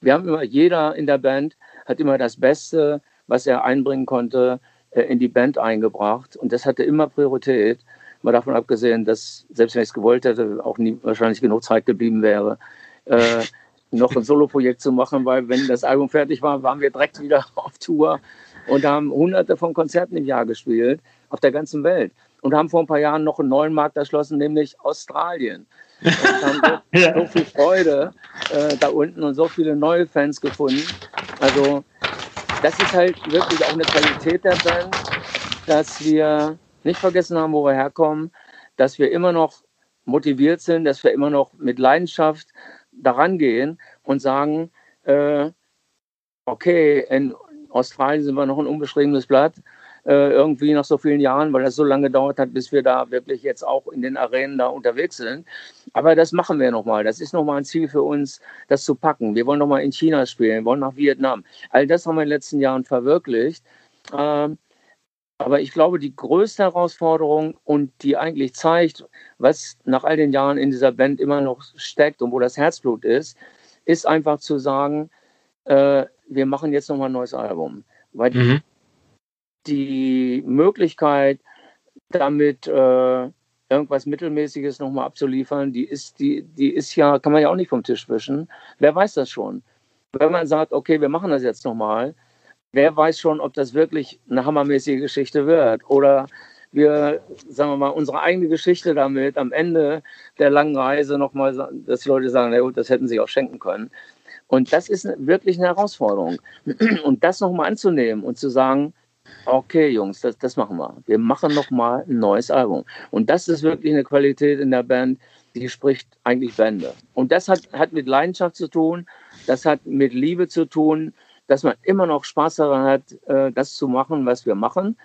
S3: Wir haben immer jeder in der Band hat immer das Beste, was er einbringen konnte, äh, in die Band eingebracht und das hatte immer Priorität. Mal davon abgesehen, dass selbst wenn ich es gewollt hätte, auch nie wahrscheinlich genug Zeit geblieben wäre. Äh, noch ein Soloprojekt zu machen, weil wenn das Album fertig war, waren wir direkt wieder auf Tour und haben hunderte von Konzerten im Jahr gespielt auf der ganzen Welt und haben vor ein paar Jahren noch einen neuen Markt erschlossen, nämlich Australien. Und haben so, ja. so viel Freude äh, da unten und so viele neue Fans gefunden. Also das ist halt wirklich auch eine Qualität der Band, dass wir nicht vergessen haben, wo wir herkommen, dass wir immer noch motiviert sind, dass wir immer noch mit Leidenschaft daran gehen und sagen, äh, okay, in Australien sind wir noch ein unbeschriebenes Blatt, äh, irgendwie nach so vielen Jahren, weil das so lange gedauert hat, bis wir da wirklich jetzt auch in den Arenen da unterwegs sind. Aber das machen wir nochmal. Das ist nochmal ein Ziel für uns, das zu packen. Wir wollen nochmal in China spielen, wollen nach Vietnam. All das haben wir in den letzten Jahren verwirklicht. Ähm, aber ich glaube, die größte Herausforderung und die eigentlich zeigt, was nach all den Jahren in dieser Band immer noch steckt und wo das Herzblut ist, ist einfach zu sagen, äh, wir machen jetzt nochmal ein neues Album. Weil mhm. die Möglichkeit, damit äh, irgendwas Mittelmäßiges nochmal abzuliefern, die ist, die, die ist ja, kann man ja auch nicht vom Tisch wischen. Wer weiß das schon? Wenn man sagt, okay, wir machen das jetzt nochmal, wer weiß schon, ob das wirklich eine hammermäßige Geschichte wird oder wir, sagen wir mal, unsere eigene Geschichte damit am Ende der langen Reise nochmal, dass die Leute sagen, na gut, das hätten sie auch schenken können. Und das ist wirklich eine Herausforderung. Und das nochmal anzunehmen und zu sagen, okay, Jungs, das, das machen wir. Wir machen nochmal ein neues Album. Und das ist wirklich eine Qualität in der Band, die spricht eigentlich Bände. Und das hat, hat mit Leidenschaft zu tun, das hat mit Liebe zu tun, dass man immer noch Spaß daran hat, äh, das zu machen, was wir machen.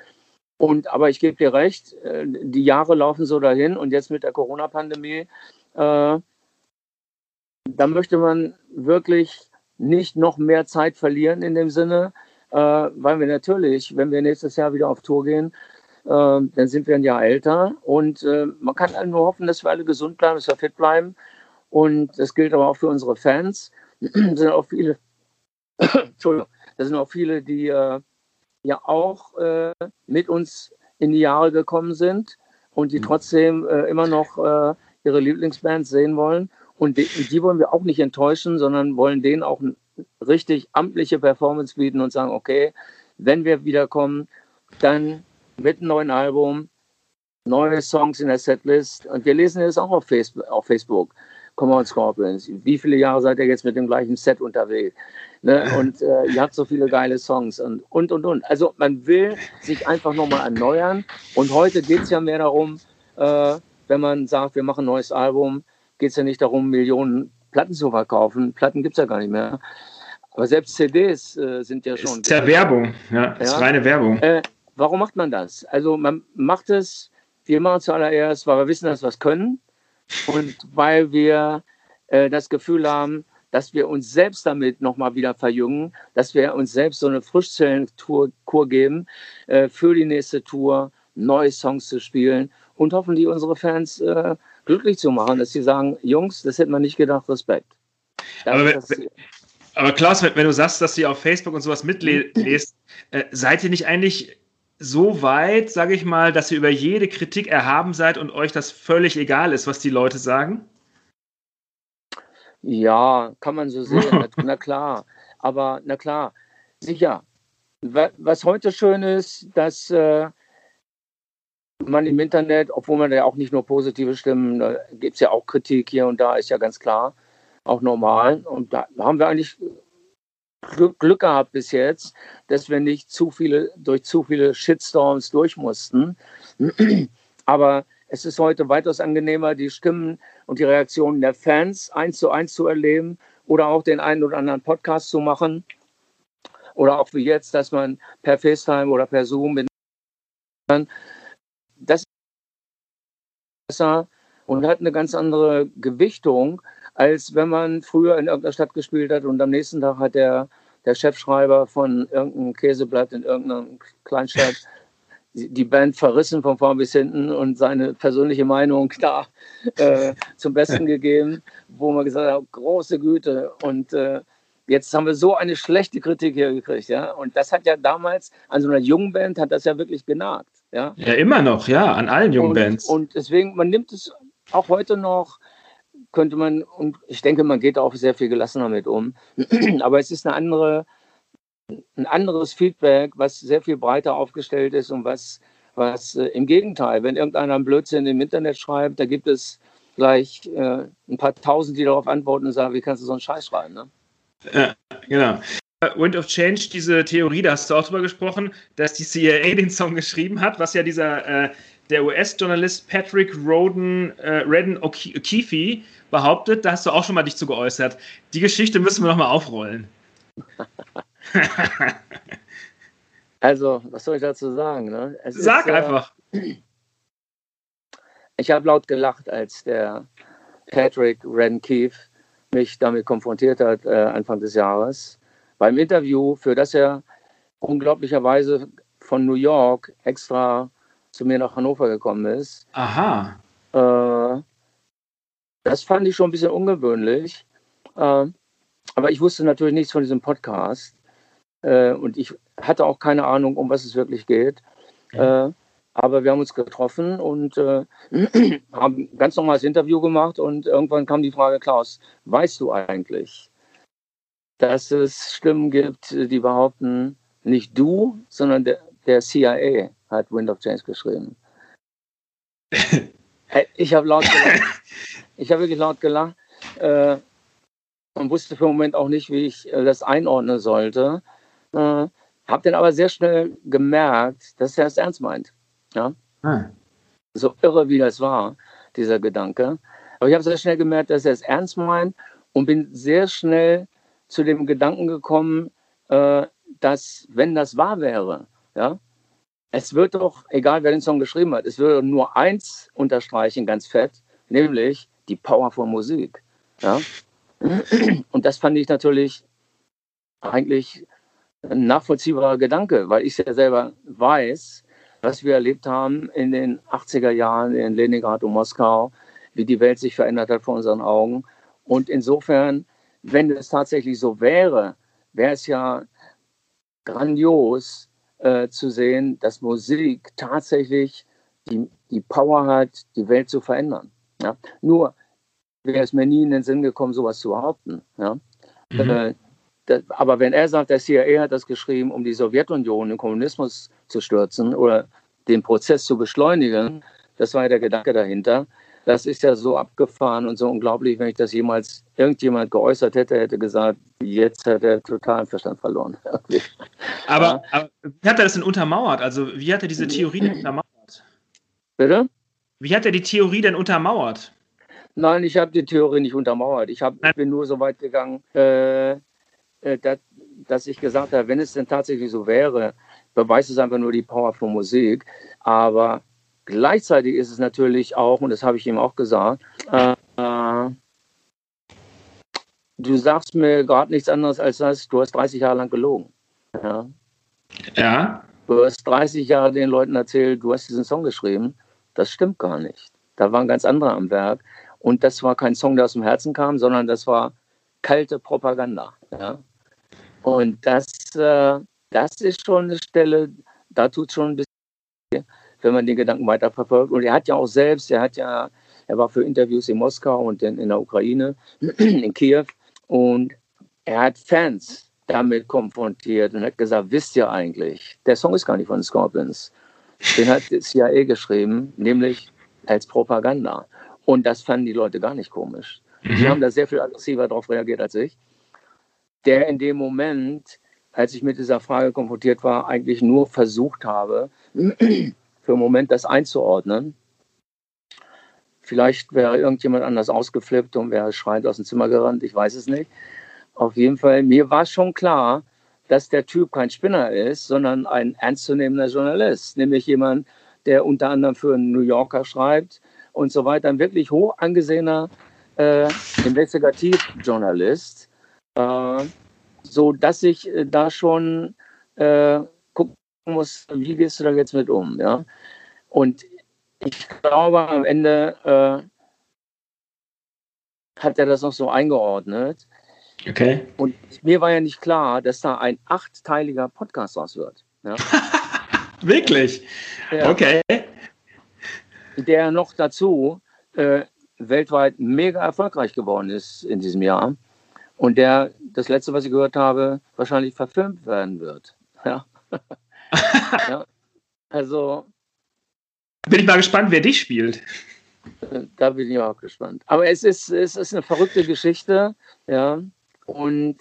S3: Und aber ich gebe dir recht, äh, die Jahre laufen so dahin und jetzt mit der Corona-Pandemie, äh, da möchte man wirklich nicht noch mehr Zeit verlieren in dem Sinne, weil wir natürlich, wenn wir nächstes Jahr wieder auf Tour gehen, dann sind wir ein Jahr älter und man kann nur hoffen, dass wir alle gesund bleiben, dass wir fit bleiben. Und das gilt aber auch für unsere Fans. Es sind auch viele Entschuldigung, da sind auch viele, die äh, ja auch äh, mit uns in die Jahre gekommen sind und die mhm. trotzdem äh, immer noch äh, ihre Lieblingsbands sehen wollen. Und die, die, wollen wir auch nicht enttäuschen, sondern wollen denen auch eine richtig amtliche Performance bieten und sagen, okay, wenn wir wiederkommen, dann mit einem neuen Album, neue Songs in der Setlist. Und wir lesen das auch auf Facebook. Facebook. Common Scorpions. Wie viele Jahre seid ihr jetzt mit dem gleichen Set unterwegs? Ne? Und äh, ihr habt so viele geile Songs und, und, und, und. Also man will sich einfach nochmal erneuern. Und heute geht es ja mehr darum, äh, wenn man sagt, wir machen ein neues Album, geht es ja nicht darum, Millionen Platten zu verkaufen. Platten gibt es ja gar nicht mehr. Aber selbst CDs äh, sind ja schon.
S1: Ist ja Werbung, ja, ist ja? reine Werbung.
S3: Äh, warum macht man das? Also man macht es, wir machen es zuallererst, weil wir wissen, dass wir es können und weil wir äh, das Gefühl haben, dass wir uns selbst damit nochmal wieder verjüngen, dass wir uns selbst so eine Frischzellenkur geben äh, für die nächste Tour, neue Songs zu spielen und hoffentlich unsere Fans äh, glücklich zu machen, dass sie sagen, Jungs, das hätte man nicht gedacht, Respekt.
S1: Aber, wenn, aber Klaus, wenn, wenn, du sagst, dass ihr auf Facebook und sowas mitlest, äh, seid ihr nicht eigentlich so weit, sage ich mal, dass ihr über jede Kritik erhaben seid und euch das völlig egal ist, was die Leute sagen?
S3: Ja, kann man so sehen, na, klar. Aber na klar, sicher. Was heute schön ist, dass äh, man im Internet, obwohl man ja auch nicht nur positive Stimmen, da gibt es ja auch Kritik hier und da, ist ja ganz klar, auch normal. Und da haben wir eigentlich Glück, gehabt bis jetzt, dass wir nicht zu viele, durch zu viele Shitstorms durch mussten. Aber es ist heute weitaus angenehmer, die Stimmen und die Reaktionen der Fans eins zu eins zu erleben oder auch den einen oder anderen Podcast zu machen. Oder auch wie jetzt, dass man per FaceTime oder per Zoom mit das ist besser und hat eine ganz andere Gewichtung, als wenn man früher in irgendeiner Stadt gespielt hat und am nächsten Tag hat der, der Chefschreiber von irgendeinem Käseblatt in irgendeiner Kleinstadt die Band verrissen von vorn bis hinten und seine persönliche Meinung da äh, zum Besten gegeben, wo man gesagt hat, große Güte. Und äh, jetzt haben wir so eine schlechte Kritik hier gekriegt, ja. Und das hat ja damals an so einer jungen Band hat das ja wirklich genagt, ja.
S1: Ja, immer noch, ja, an allen jungen
S3: und,
S1: Bands.
S3: Und deswegen, man nimmt es auch heute noch, könnte man, und ich denke, man geht auch sehr viel gelassener mit um. Aber es ist eine andere, ein anderes Feedback, was sehr viel breiter aufgestellt ist und was, was äh, im Gegenteil, wenn irgendeiner einen Blödsinn im Internet schreibt, da gibt es gleich äh, ein paar Tausend, die darauf antworten und sagen, wie kannst du so einen Scheiß schreiben? Ne?
S1: Ja, genau. Wind of Change, diese Theorie, da hast du auch drüber gesprochen, dass die CIA den Song geschrieben hat, was ja dieser äh, der US-Journalist Patrick Roden, äh, Redden O'Keefe behauptet, da hast du auch schon mal dich zu geäußert. Die Geschichte müssen wir nochmal aufrollen.
S3: also, was soll ich dazu sagen? Ne?
S1: Sag ist, einfach.
S3: Äh, ich habe laut gelacht, als der Patrick Redden-Keefe mich damit konfrontiert hat, äh, Anfang des Jahres. Beim Interview, für das er unglaublicherweise von New York extra zu mir nach Hannover gekommen ist.
S1: Aha.
S3: Äh, das fand ich schon ein bisschen ungewöhnlich. Äh, aber ich wusste natürlich nichts von diesem Podcast. Äh, und ich hatte auch keine Ahnung, um was es wirklich geht. Ja. Äh, aber wir haben uns getroffen und äh, haben ein ganz normales Interview gemacht. Und irgendwann kam die Frage, Klaus, weißt du eigentlich, dass es Stimmen gibt, die behaupten, nicht du, sondern der, der CIA hat Wind of Change geschrieben. ich habe laut gelacht. Ich habe wirklich laut gelacht äh, und wusste für den Moment auch nicht, wie ich äh, das einordnen sollte. Äh, habe dann aber sehr schnell gemerkt, dass er es ernst meint. Ja? Hm. So irre, wie das war, dieser Gedanke. Aber ich habe sehr schnell gemerkt, dass er es ernst meint und bin sehr schnell zu dem Gedanken gekommen, äh, dass, wenn das wahr wäre, ja, es wird doch, egal wer den Song geschrieben hat, es würde nur eins unterstreichen, ganz fett, nämlich die Power von Musik. Ja? Und das fand ich natürlich eigentlich ein nachvollziehbarer Gedanke, weil ich ja selber weiß, was wir erlebt haben in den 80er Jahren in Leningrad und Moskau, wie die Welt sich verändert hat vor unseren Augen. Und insofern, wenn es tatsächlich so wäre, wäre es ja grandios äh, zu sehen, dass Musik tatsächlich die, die Power hat, die Welt zu verändern. Ja? Nur wäre es mir nie in den Sinn gekommen, sowas zu behaupten. Ja? Mhm. Äh, das, aber wenn er sagt, der CIA hat das geschrieben, um die Sowjetunion, den Kommunismus zu stürzen oder den Prozess zu beschleunigen, das war ja der Gedanke dahinter. Das ist ja so abgefahren und so unglaublich, wenn ich das jemals irgendjemand geäußert hätte, hätte gesagt, jetzt hat er total Verstand verloren.
S1: aber, ja. aber, wie hat er das denn untermauert? Also wie hat er diese Theorie denn untermauert?
S3: Bitte?
S1: Wie hat er die Theorie denn untermauert?
S3: Nein, ich habe die Theorie nicht untermauert. Ich, hab, ich bin nur so weit gegangen, äh, äh, dass, dass ich gesagt habe, wenn es denn tatsächlich so wäre, beweist es einfach nur die Power von Musik. Aber gleichzeitig ist es natürlich auch, und das habe ich ihm auch gesagt, äh, du sagst mir gerade nichts anderes als das, du hast 30 Jahre lang gelogen. Ja.
S1: ja.
S3: Du hast 30 Jahre den Leuten erzählt, du hast diesen Song geschrieben. Das stimmt gar nicht. Da waren ganz andere am Werk. Und das war kein Song, der aus dem Herzen kam, sondern das war kalte Propaganda. Ja. Und das, äh, das ist schon eine Stelle, da tut es schon ein bisschen, wenn man den Gedanken weiterverfolgt. Und er hat ja auch selbst, er hat ja, er war für Interviews in Moskau und in, in der Ukraine, in Kiew. Und er hat Fans damit konfrontiert und hat gesagt, wisst ihr eigentlich, der Song ist gar nicht von Scorpions. Den hat die CIA geschrieben, nämlich als Propaganda. Und das fanden die Leute gar nicht komisch. Mhm. Die haben da sehr viel aggressiver darauf reagiert als ich der in dem Moment, als ich mit dieser Frage konfrontiert war, eigentlich nur versucht habe, für einen Moment das einzuordnen. Vielleicht wäre irgendjemand anders ausgeflippt und wäre schreiend aus dem Zimmer gerannt, ich weiß es nicht. Auf jeden Fall, mir war schon klar, dass der Typ kein Spinner ist, sondern ein ernstzunehmender Journalist, nämlich jemand, der unter anderem für einen New Yorker schreibt und so weiter, ein wirklich hoch angesehener äh, Investigativjournalist, äh, so dass ich äh, da schon äh, gucken muss, wie gehst du da jetzt mit um, ja? Und ich glaube, am Ende äh, hat er das noch so eingeordnet.
S1: Okay.
S3: Und mir war ja nicht klar, dass da ein achtteiliger Podcast raus wird. Ja?
S1: Wirklich? Ja. Okay.
S3: Der noch dazu äh, weltweit mega erfolgreich geworden ist in diesem Jahr. Und der, das letzte, was ich gehört habe, wahrscheinlich verfilmt werden wird. Ja. ja. Also.
S1: Bin ich mal gespannt, wer dich spielt.
S3: Äh, da bin ich auch gespannt. Aber es ist, es ist eine verrückte Geschichte, ja. Und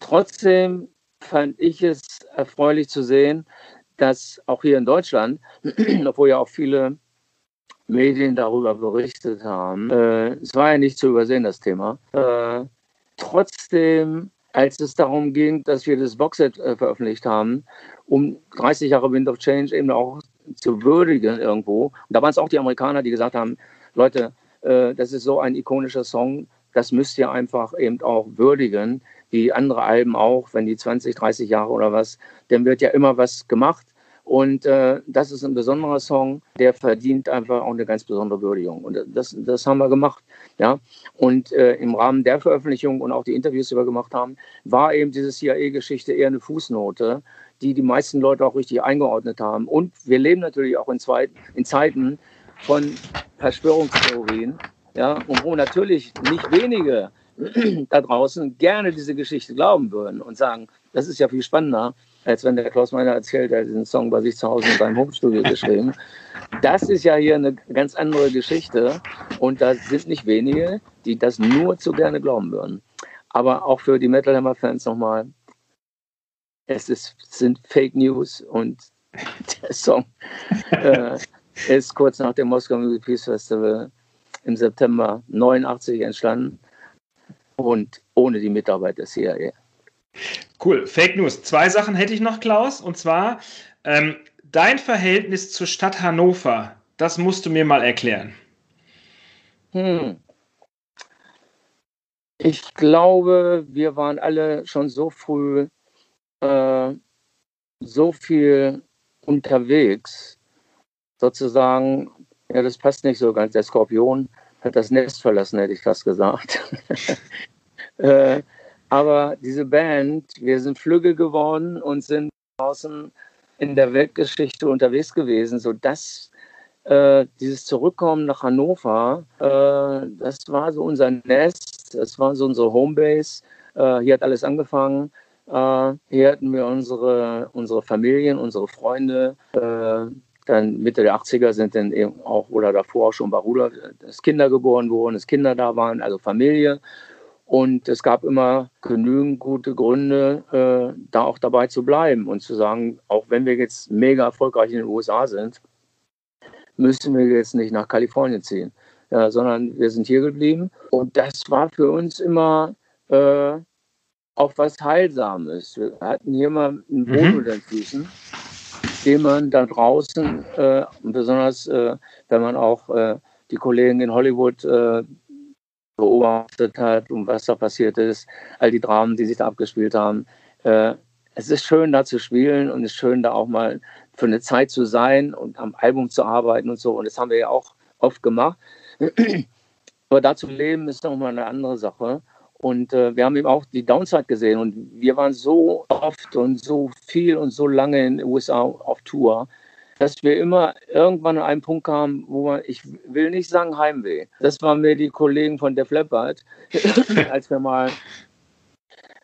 S3: trotzdem fand ich es erfreulich zu sehen, dass auch hier in Deutschland, obwohl ja auch viele Medien darüber berichtet haben, äh, es war ja nicht zu übersehen, das Thema, äh, trotzdem, als es darum ging, dass wir das Boxset äh, veröffentlicht haben, um 30 Jahre Wind of Change eben auch zu würdigen irgendwo. Und da waren es auch die Amerikaner, die gesagt haben, Leute, äh, das ist so ein ikonischer Song, das müsst ihr einfach eben auch würdigen, wie andere Alben auch, wenn die 20, 30 Jahre oder was, dann wird ja immer was gemacht. Und äh, das ist ein besonderer Song, der verdient einfach auch eine ganz besondere Würdigung. Und das, das haben wir gemacht. Ja? Und äh, im Rahmen der Veröffentlichung und auch die Interviews, die wir gemacht haben, war eben diese CIA-Geschichte eher eine Fußnote, die die meisten Leute auch richtig eingeordnet haben. Und wir leben natürlich auch in, Zeit, in Zeiten von Verschwörungstheorien ja, und wo natürlich nicht wenige da draußen gerne diese Geschichte glauben würden und sagen, das ist ja viel spannender, als wenn der Klaus Meiner erzählt, er hat diesen Song bei sich zu Hause in seinem Homestudio geschrieben. Das ist ja hier eine ganz andere Geschichte und da sind nicht wenige, die das nur zu gerne glauben würden. Aber auch für die Metal Hammer Fans nochmal, es ist, sind Fake News und der Song äh, ist kurz nach dem Moskau Music Peace Festival im September 89 entstanden und ohne die Mitarbeit der CIA.
S1: Cool. Fake News. Zwei Sachen hätte ich noch, Klaus. Und zwar ähm, dein Verhältnis zur Stadt Hannover. Das musst du mir mal erklären.
S3: Hm. Ich glaube, wir waren alle schon so früh äh, so viel unterwegs, sozusagen ja, das passt nicht so ganz. Der Skorpion hat das Nest verlassen, hätte ich fast gesagt. äh, aber diese Band, wir sind flügge geworden und sind draußen in der Weltgeschichte unterwegs gewesen, sodass äh, dieses Zurückkommen nach Hannover, äh, das war so unser Nest, das war so unsere Homebase. Äh, hier hat alles angefangen. Äh, hier hatten wir unsere, unsere Familien, unsere Freunde, äh, dann Mitte der 80er sind dann eben auch oder davor auch schon bei Rudolf, dass Kinder geboren wurden, dass Kinder da waren, also Familie. Und es gab immer genügend gute Gründe, äh, da auch dabei zu bleiben und zu sagen, auch wenn wir jetzt mega erfolgreich in den USA sind, müssen wir jetzt nicht nach Kalifornien ziehen, ja, sondern wir sind hier geblieben. Und das war für uns immer äh, auch was Heilsames. Wir hatten hier mal einen Boden mhm. unter den Füßen den man da draußen, äh, besonders äh, wenn man auch äh, die Kollegen in Hollywood äh, beobachtet hat und was da passiert ist, all die Dramen, die sich da abgespielt haben. Äh, es ist schön, da zu spielen und es ist schön, da auch mal für eine Zeit zu sein und am Album zu arbeiten und so. Und das haben wir ja auch oft gemacht. Aber da zu leben ist nochmal eine andere Sache. Und äh, wir haben eben auch die Downside gesehen. Und wir waren so oft und so viel und so lange in den USA auf Tour, dass wir immer irgendwann an einen Punkt kamen, wo man, ich will nicht sagen Heimweh. Das waren mir die Kollegen von Def Leppard, als wir mal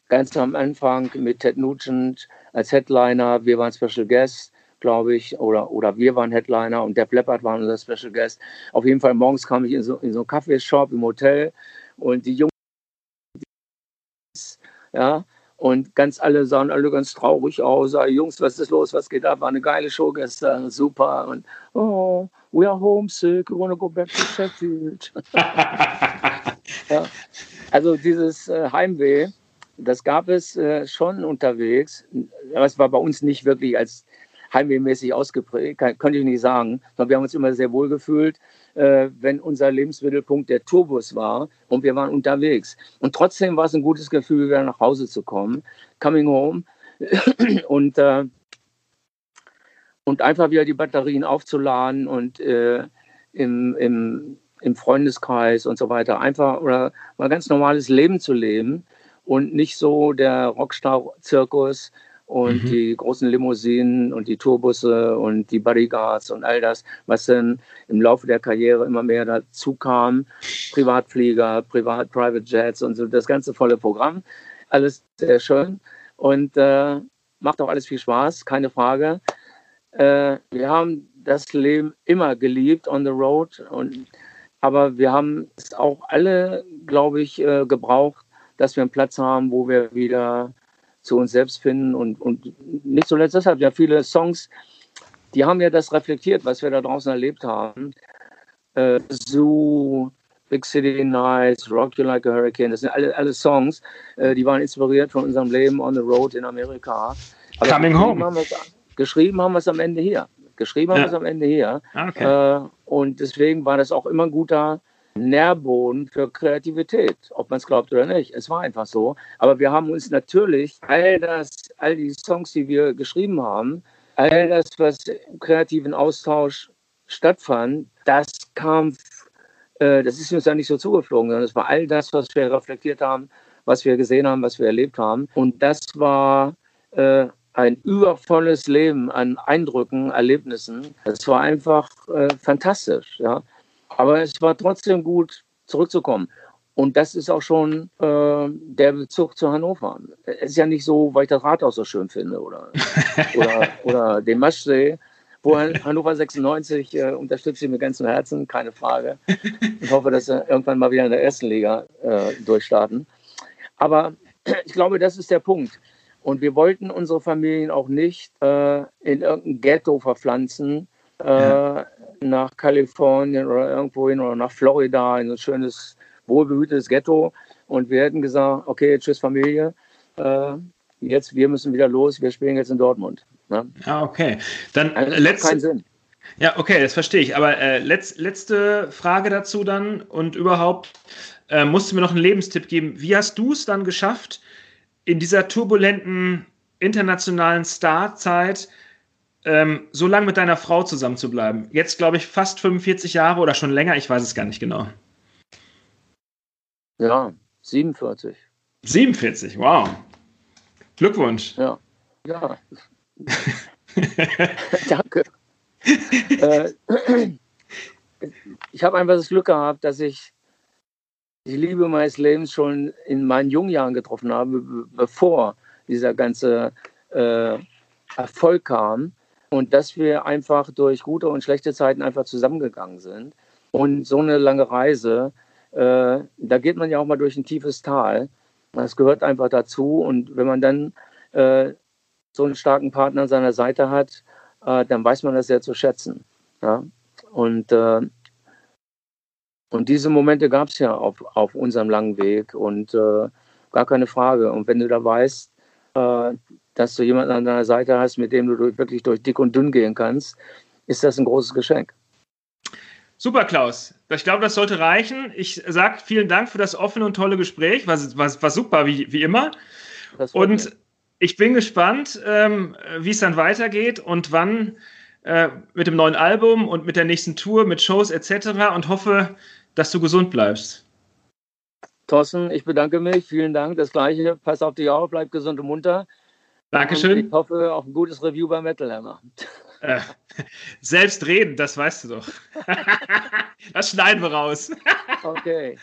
S3: ganz am Anfang mit Ted Nugent als Headliner, wir waren Special Guest, glaube ich, oder, oder wir waren Headliner und Def Leppard waren unser Special Guest. Auf jeden Fall morgens kam ich in so, in so einen Kaffeeshop im Hotel und die Jungs ja, und ganz alle sahen alle ganz traurig aus. Jungs, was ist los? Was geht ab? War eine geile Show gestern, super. Und oh, we are homesick, we want to go back to Sheffield. ja. Also dieses äh, Heimweh, das gab es äh, schon unterwegs. Aber es war bei uns nicht wirklich als, heimwehmäßig ausgeprägt, könnte ich nicht sagen. Sondern wir haben uns immer sehr wohl gefühlt, äh, wenn unser Lebensmittelpunkt der Tourbus war und wir waren unterwegs. Und trotzdem war es ein gutes Gefühl, wieder nach Hause zu kommen, coming home und, äh, und einfach wieder die Batterien aufzuladen und äh, im, im, im Freundeskreis und so weiter einfach oder mal ganz normales Leben zu leben und nicht so der Rockstar-Zirkus, und mhm. die großen Limousinen und die Tourbusse und die Bodyguards und all das, was dann im Laufe der Karriere immer mehr dazu kam. Privatflieger, Privat, Private Jets und so das ganze volle Programm. Alles sehr schön und äh, macht auch alles viel Spaß, keine Frage. Äh, wir haben das Leben immer geliebt on the road und aber wir haben es auch alle, glaube ich, äh, gebraucht, dass wir einen Platz haben, wo wir wieder zu uns selbst finden und, und nicht zuletzt deshalb ja viele Songs, die haben ja das reflektiert, was wir da draußen erlebt haben. Äh, Zoo, Big City Nights, Rock You Like a Hurricane, das sind alle, alle Songs, äh, die waren inspiriert von unserem Leben on the road in Amerika.
S1: Aber Coming Home.
S3: Haben geschrieben haben wir es am Ende hier. Geschrieben haben wir es am Ende hier.
S1: Ah, okay.
S3: Äh, und deswegen war das auch immer ein guter Nährboden für Kreativität, ob man es glaubt oder nicht. Es war einfach so. Aber wir haben uns natürlich all das, all die Songs, die wir geschrieben haben, all das, was im kreativen Austausch stattfand, das kam, äh, das ist uns ja nicht so zugeflogen, sondern es war all das, was wir reflektiert haben, was wir gesehen haben, was wir erlebt haben. Und das war äh, ein übervolles Leben an Eindrücken, Erlebnissen. Es war einfach äh, fantastisch. Ja. Aber es war trotzdem gut, zurückzukommen. Und das ist auch schon äh, der Bezug zu Hannover. Es ist ja nicht so, weil ich das Rathaus so schön finde oder, oder, oder den Maschsee, wo Hannover 96 äh, unterstütze ich mit ganzem Herzen, keine Frage. Ich hoffe, dass sie irgendwann mal wieder in der ersten Liga äh, durchstarten. Aber ich glaube, das ist der Punkt. Und wir wollten unsere Familien auch nicht äh, in irgendein Ghetto verpflanzen, ja. Äh, nach Kalifornien oder irgendwohin oder nach Florida in so ein schönes, wohlbehütetes Ghetto. Und wir hätten gesagt, okay, tschüss Familie, äh, jetzt, wir müssen wieder los, wir spielen jetzt in Dortmund.
S1: Ne? Ah, okay. Dann also, letzte, keinen Sinn. Ja, okay, das verstehe ich. Aber äh, letz, letzte Frage dazu dann und überhaupt, äh, musst du mir noch einen Lebenstipp geben. Wie hast du es dann geschafft, in dieser turbulenten internationalen Starzeit ähm, so lange mit deiner Frau zusammen zu bleiben. Jetzt, glaube ich, fast 45 Jahre oder schon länger, ich weiß es gar nicht genau.
S3: Ja, 47.
S1: 47, wow. Glückwunsch.
S3: Ja. Ja. Danke. äh, ich habe einfach das Glück gehabt, dass ich die Liebe meines Lebens schon in meinen jungen Jahren getroffen habe, bevor dieser ganze äh, Erfolg kam und dass wir einfach durch gute und schlechte Zeiten einfach zusammengegangen sind. Und so eine lange Reise, äh, da geht man ja auch mal durch ein tiefes Tal. Das gehört einfach dazu. Und wenn man dann äh, so einen starken Partner an seiner Seite hat, äh, dann weiß man das sehr zu schätzen. Ja? Und, äh, und diese Momente gab es ja auf, auf unserem langen Weg und äh, gar keine Frage. Und wenn du da weißt, äh, dass du jemanden an deiner Seite hast, mit dem du wirklich durch dick und dünn gehen kannst, ist das ein großes Geschenk.
S1: Super, Klaus. Ich glaube, das sollte reichen. Ich sage vielen Dank für das offene und tolle Gespräch. War, war, war super, wie, wie immer. Und mir. ich bin gespannt, ähm, wie es dann weitergeht und wann äh, mit dem neuen Album und mit der nächsten Tour, mit Shows etc. und hoffe, dass du gesund bleibst.
S3: Thorsten, ich bedanke mich. Vielen Dank. Das Gleiche. Pass auf dich auf, bleib gesund und munter.
S1: Dankeschön.
S3: Und ich hoffe auf ein gutes Review bei Metal Hammer.
S1: Äh, selbst reden, das weißt du doch. das schneiden wir raus.
S3: okay.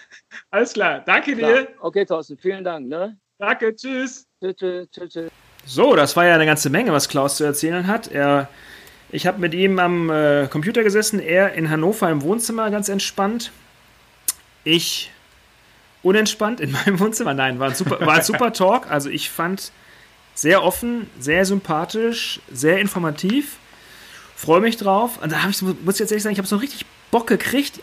S1: Alles klar. Danke klar. dir.
S3: Okay, Thorsten, vielen Dank. Ne?
S1: Danke, tschüss. Tschüss, tschüss, tschüss. So, das war ja eine ganze Menge, was Klaus zu erzählen hat. Er, ich habe mit ihm am äh, Computer gesessen, er in Hannover im Wohnzimmer ganz entspannt. Ich unentspannt in meinem Wohnzimmer. Nein, war ein super, war ein super Talk. Also ich fand sehr offen, sehr sympathisch, sehr informativ. Freue mich drauf. Und da ich, muss ich jetzt ehrlich sagen, ich habe so richtig Bock gekriegt.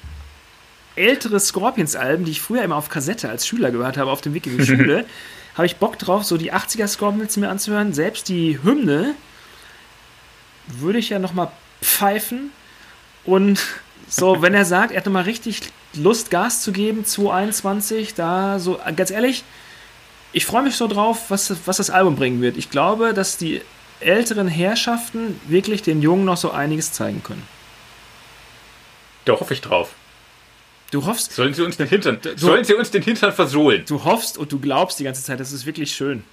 S1: Ältere Scorpions-Alben, die ich früher immer auf Kassette als Schüler gehört habe, auf dem Weg in die Schule, habe ich Bock drauf, so die 80er Scorpions mir anzuhören. Selbst die Hymne, würde ich ja nochmal pfeifen und so, wenn er sagt, er hat nochmal richtig Lust, Gas zu geben, 2021, da so, ganz ehrlich, ich freue mich so drauf, was, was das Album bringen wird. Ich glaube, dass die älteren Herrschaften wirklich den Jungen noch so einiges zeigen können.
S2: Da hoffe ich drauf.
S1: Du hoffst.
S2: Sollen sie uns den Hintern, du, sollen sie uns den Hintern versohlen?
S1: Du hoffst und du glaubst die ganze Zeit, das ist wirklich schön.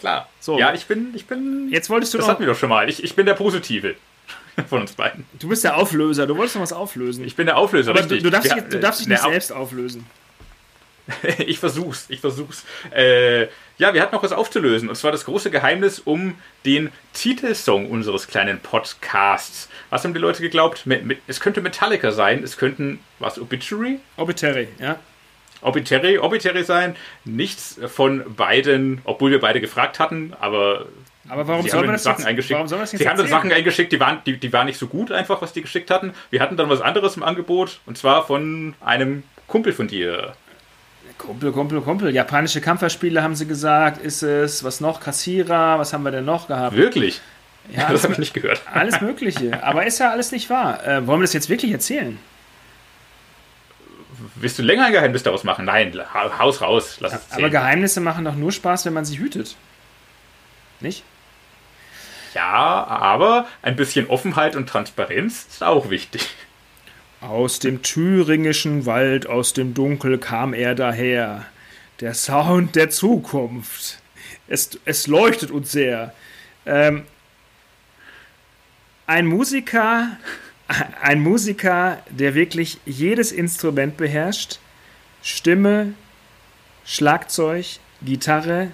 S2: Klar. So. Ja, ich bin, ich bin.
S1: Jetzt wolltest du
S2: Das
S1: noch,
S2: hatten wir doch schon mal. Ich, ich bin der Positive von uns beiden.
S1: Du bist der Auflöser. Du wolltest noch was auflösen.
S2: Ich bin der Auflöser.
S1: Aber
S2: richtig.
S1: Du, du darfst,
S2: Ja,
S1: dich, du darfst dich nicht
S2: der Au-
S1: selbst auflösen.
S2: ich versuch's, ich versuch's. Äh, ja, wir hatten noch was aufzulösen. Und zwar das große Geheimnis um den Titelsong unseres kleinen Podcasts. Was haben die Leute geglaubt? Mit, mit, es könnte Metallica sein, es könnten, was, Obituary?
S1: Obituary, ja.
S2: Obituary, Obituary sein. Nichts von beiden, obwohl wir beide gefragt hatten, aber
S1: Aber warum
S2: Sie
S1: soll
S2: haben
S1: man
S2: uns
S1: das
S2: Sachen
S1: jetzt,
S2: eingeschickt.
S1: warum soll das jetzt
S2: Sie haben uns
S1: erzählen?
S2: Sachen eingeschickt, die waren, die, die waren nicht so gut einfach, was die geschickt hatten. Wir hatten dann was anderes im Angebot und zwar von einem Kumpel von dir.
S1: Kumpel, Kumpel, Kumpel. Japanische Kampferspiele haben sie gesagt. Ist es, was noch? Kassierer, was haben wir denn noch gehabt?
S2: Wirklich?
S1: Ja,
S2: das habe ich nicht gehört.
S1: alles Mögliche. Aber ist ja alles nicht wahr. Äh, wollen wir das jetzt wirklich erzählen?
S2: Willst du länger ein Geheimnis daraus machen? Nein, ha- haus raus. Lass es
S1: Aber. Geheimnisse machen doch nur Spaß, wenn man sie hütet. Nicht?
S2: Ja, aber ein bisschen Offenheit und Transparenz ist auch wichtig.
S1: Aus dem thüringischen Wald, aus dem Dunkel kam er daher. Der Sound der Zukunft. Es, es leuchtet uns sehr. Ähm, ein Musiker, ein Musiker, der wirklich jedes Instrument beherrscht. Stimme, Schlagzeug, Gitarre,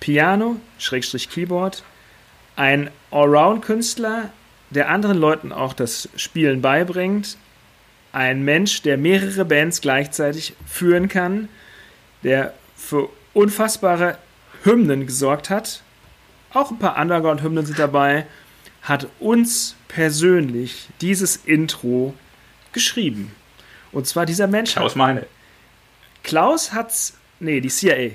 S1: Piano, Schrägstrich Keyboard. Ein Allround-Künstler, der anderen Leuten auch das Spielen beibringt ein Mensch, der mehrere Bands gleichzeitig führen kann, der für unfassbare Hymnen gesorgt hat. Auch ein paar Underground-Hymnen sind dabei. Hat uns persönlich dieses Intro geschrieben. Und zwar dieser Mensch.
S2: Klaus meine.
S1: Klaus hat's. Nee, die CIA.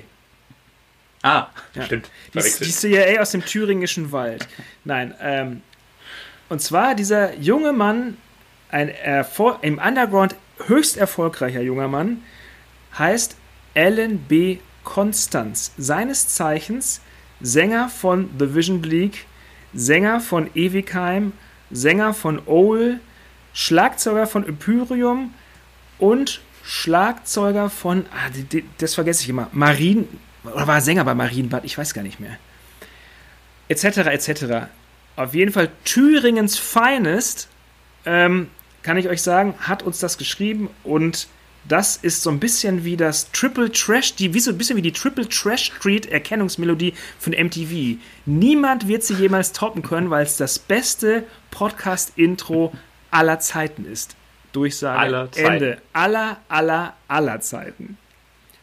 S2: Ah,
S1: Ja.
S2: stimmt.
S1: Die, die CIA aus dem thüringischen Wald. Nein, ähm, und zwar dieser junge Mann, ein Erfol im Underground höchst erfolgreicher junger Mann, heißt Alan B. Constance. Seines Zeichens Sänger von The Vision Bleak, Sänger von Ewigheim, Sänger von Owl, Schlagzeuger von Imperium und Schlagzeuger von, ah, das vergesse ich immer, Marien, oder war er Sänger bei Marienbad, ich weiß gar nicht mehr. Etc., etc. Auf jeden Fall Thüringens Finest, ähm, kann ich euch sagen, hat uns das geschrieben und das ist so ein bisschen wie das Triple Trash, die, wie so ein bisschen wie die Triple Trash Street Erkennungsmelodie von MTV. Niemand wird sie jemals toppen können, weil es das beste Podcast-Intro aller Zeiten ist. Durchsage
S2: Aller Zeiten.
S1: Ende. Aller, aller, aller Zeiten.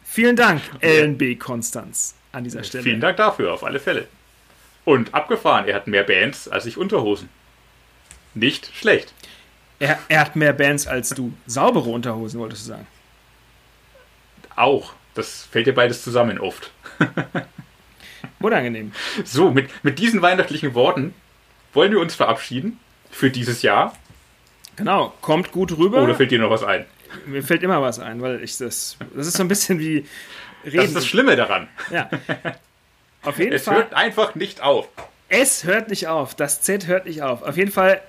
S1: Vielen Dank, LNB Konstanz, an dieser Stelle.
S2: Vielen Dank dafür, auf alle Fälle. Und abgefahren, er hat mehr Bands als ich Unterhosen. Nicht schlecht.
S1: Er, er hat mehr Bands als du. Saubere Unterhosen, wolltest du sagen.
S2: Auch. Das fällt dir beides zusammen oft.
S1: Unangenehm.
S2: So, mit, mit diesen weihnachtlichen Worten wollen wir uns verabschieden für dieses Jahr.
S1: Genau, kommt gut rüber.
S2: Oder fällt dir noch was ein?
S1: Mir fällt immer was ein, weil ich das. Das ist so ein bisschen wie reden.
S2: Das ist das Schlimme daran.
S1: ja. Auf jeden
S2: Es
S1: Fall.
S2: hört einfach nicht auf.
S1: Es hört nicht auf. Das Z hört nicht auf. Auf jeden Fall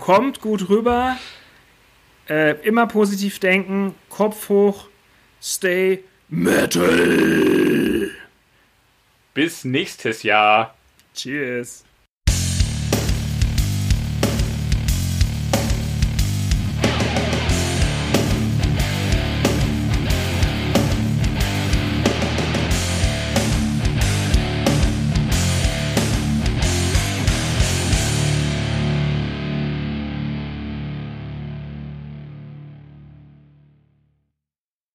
S1: kommt gut rüber. Äh, immer positiv denken. Kopf hoch. Stay metal.
S2: Bis nächstes Jahr.
S1: Cheers.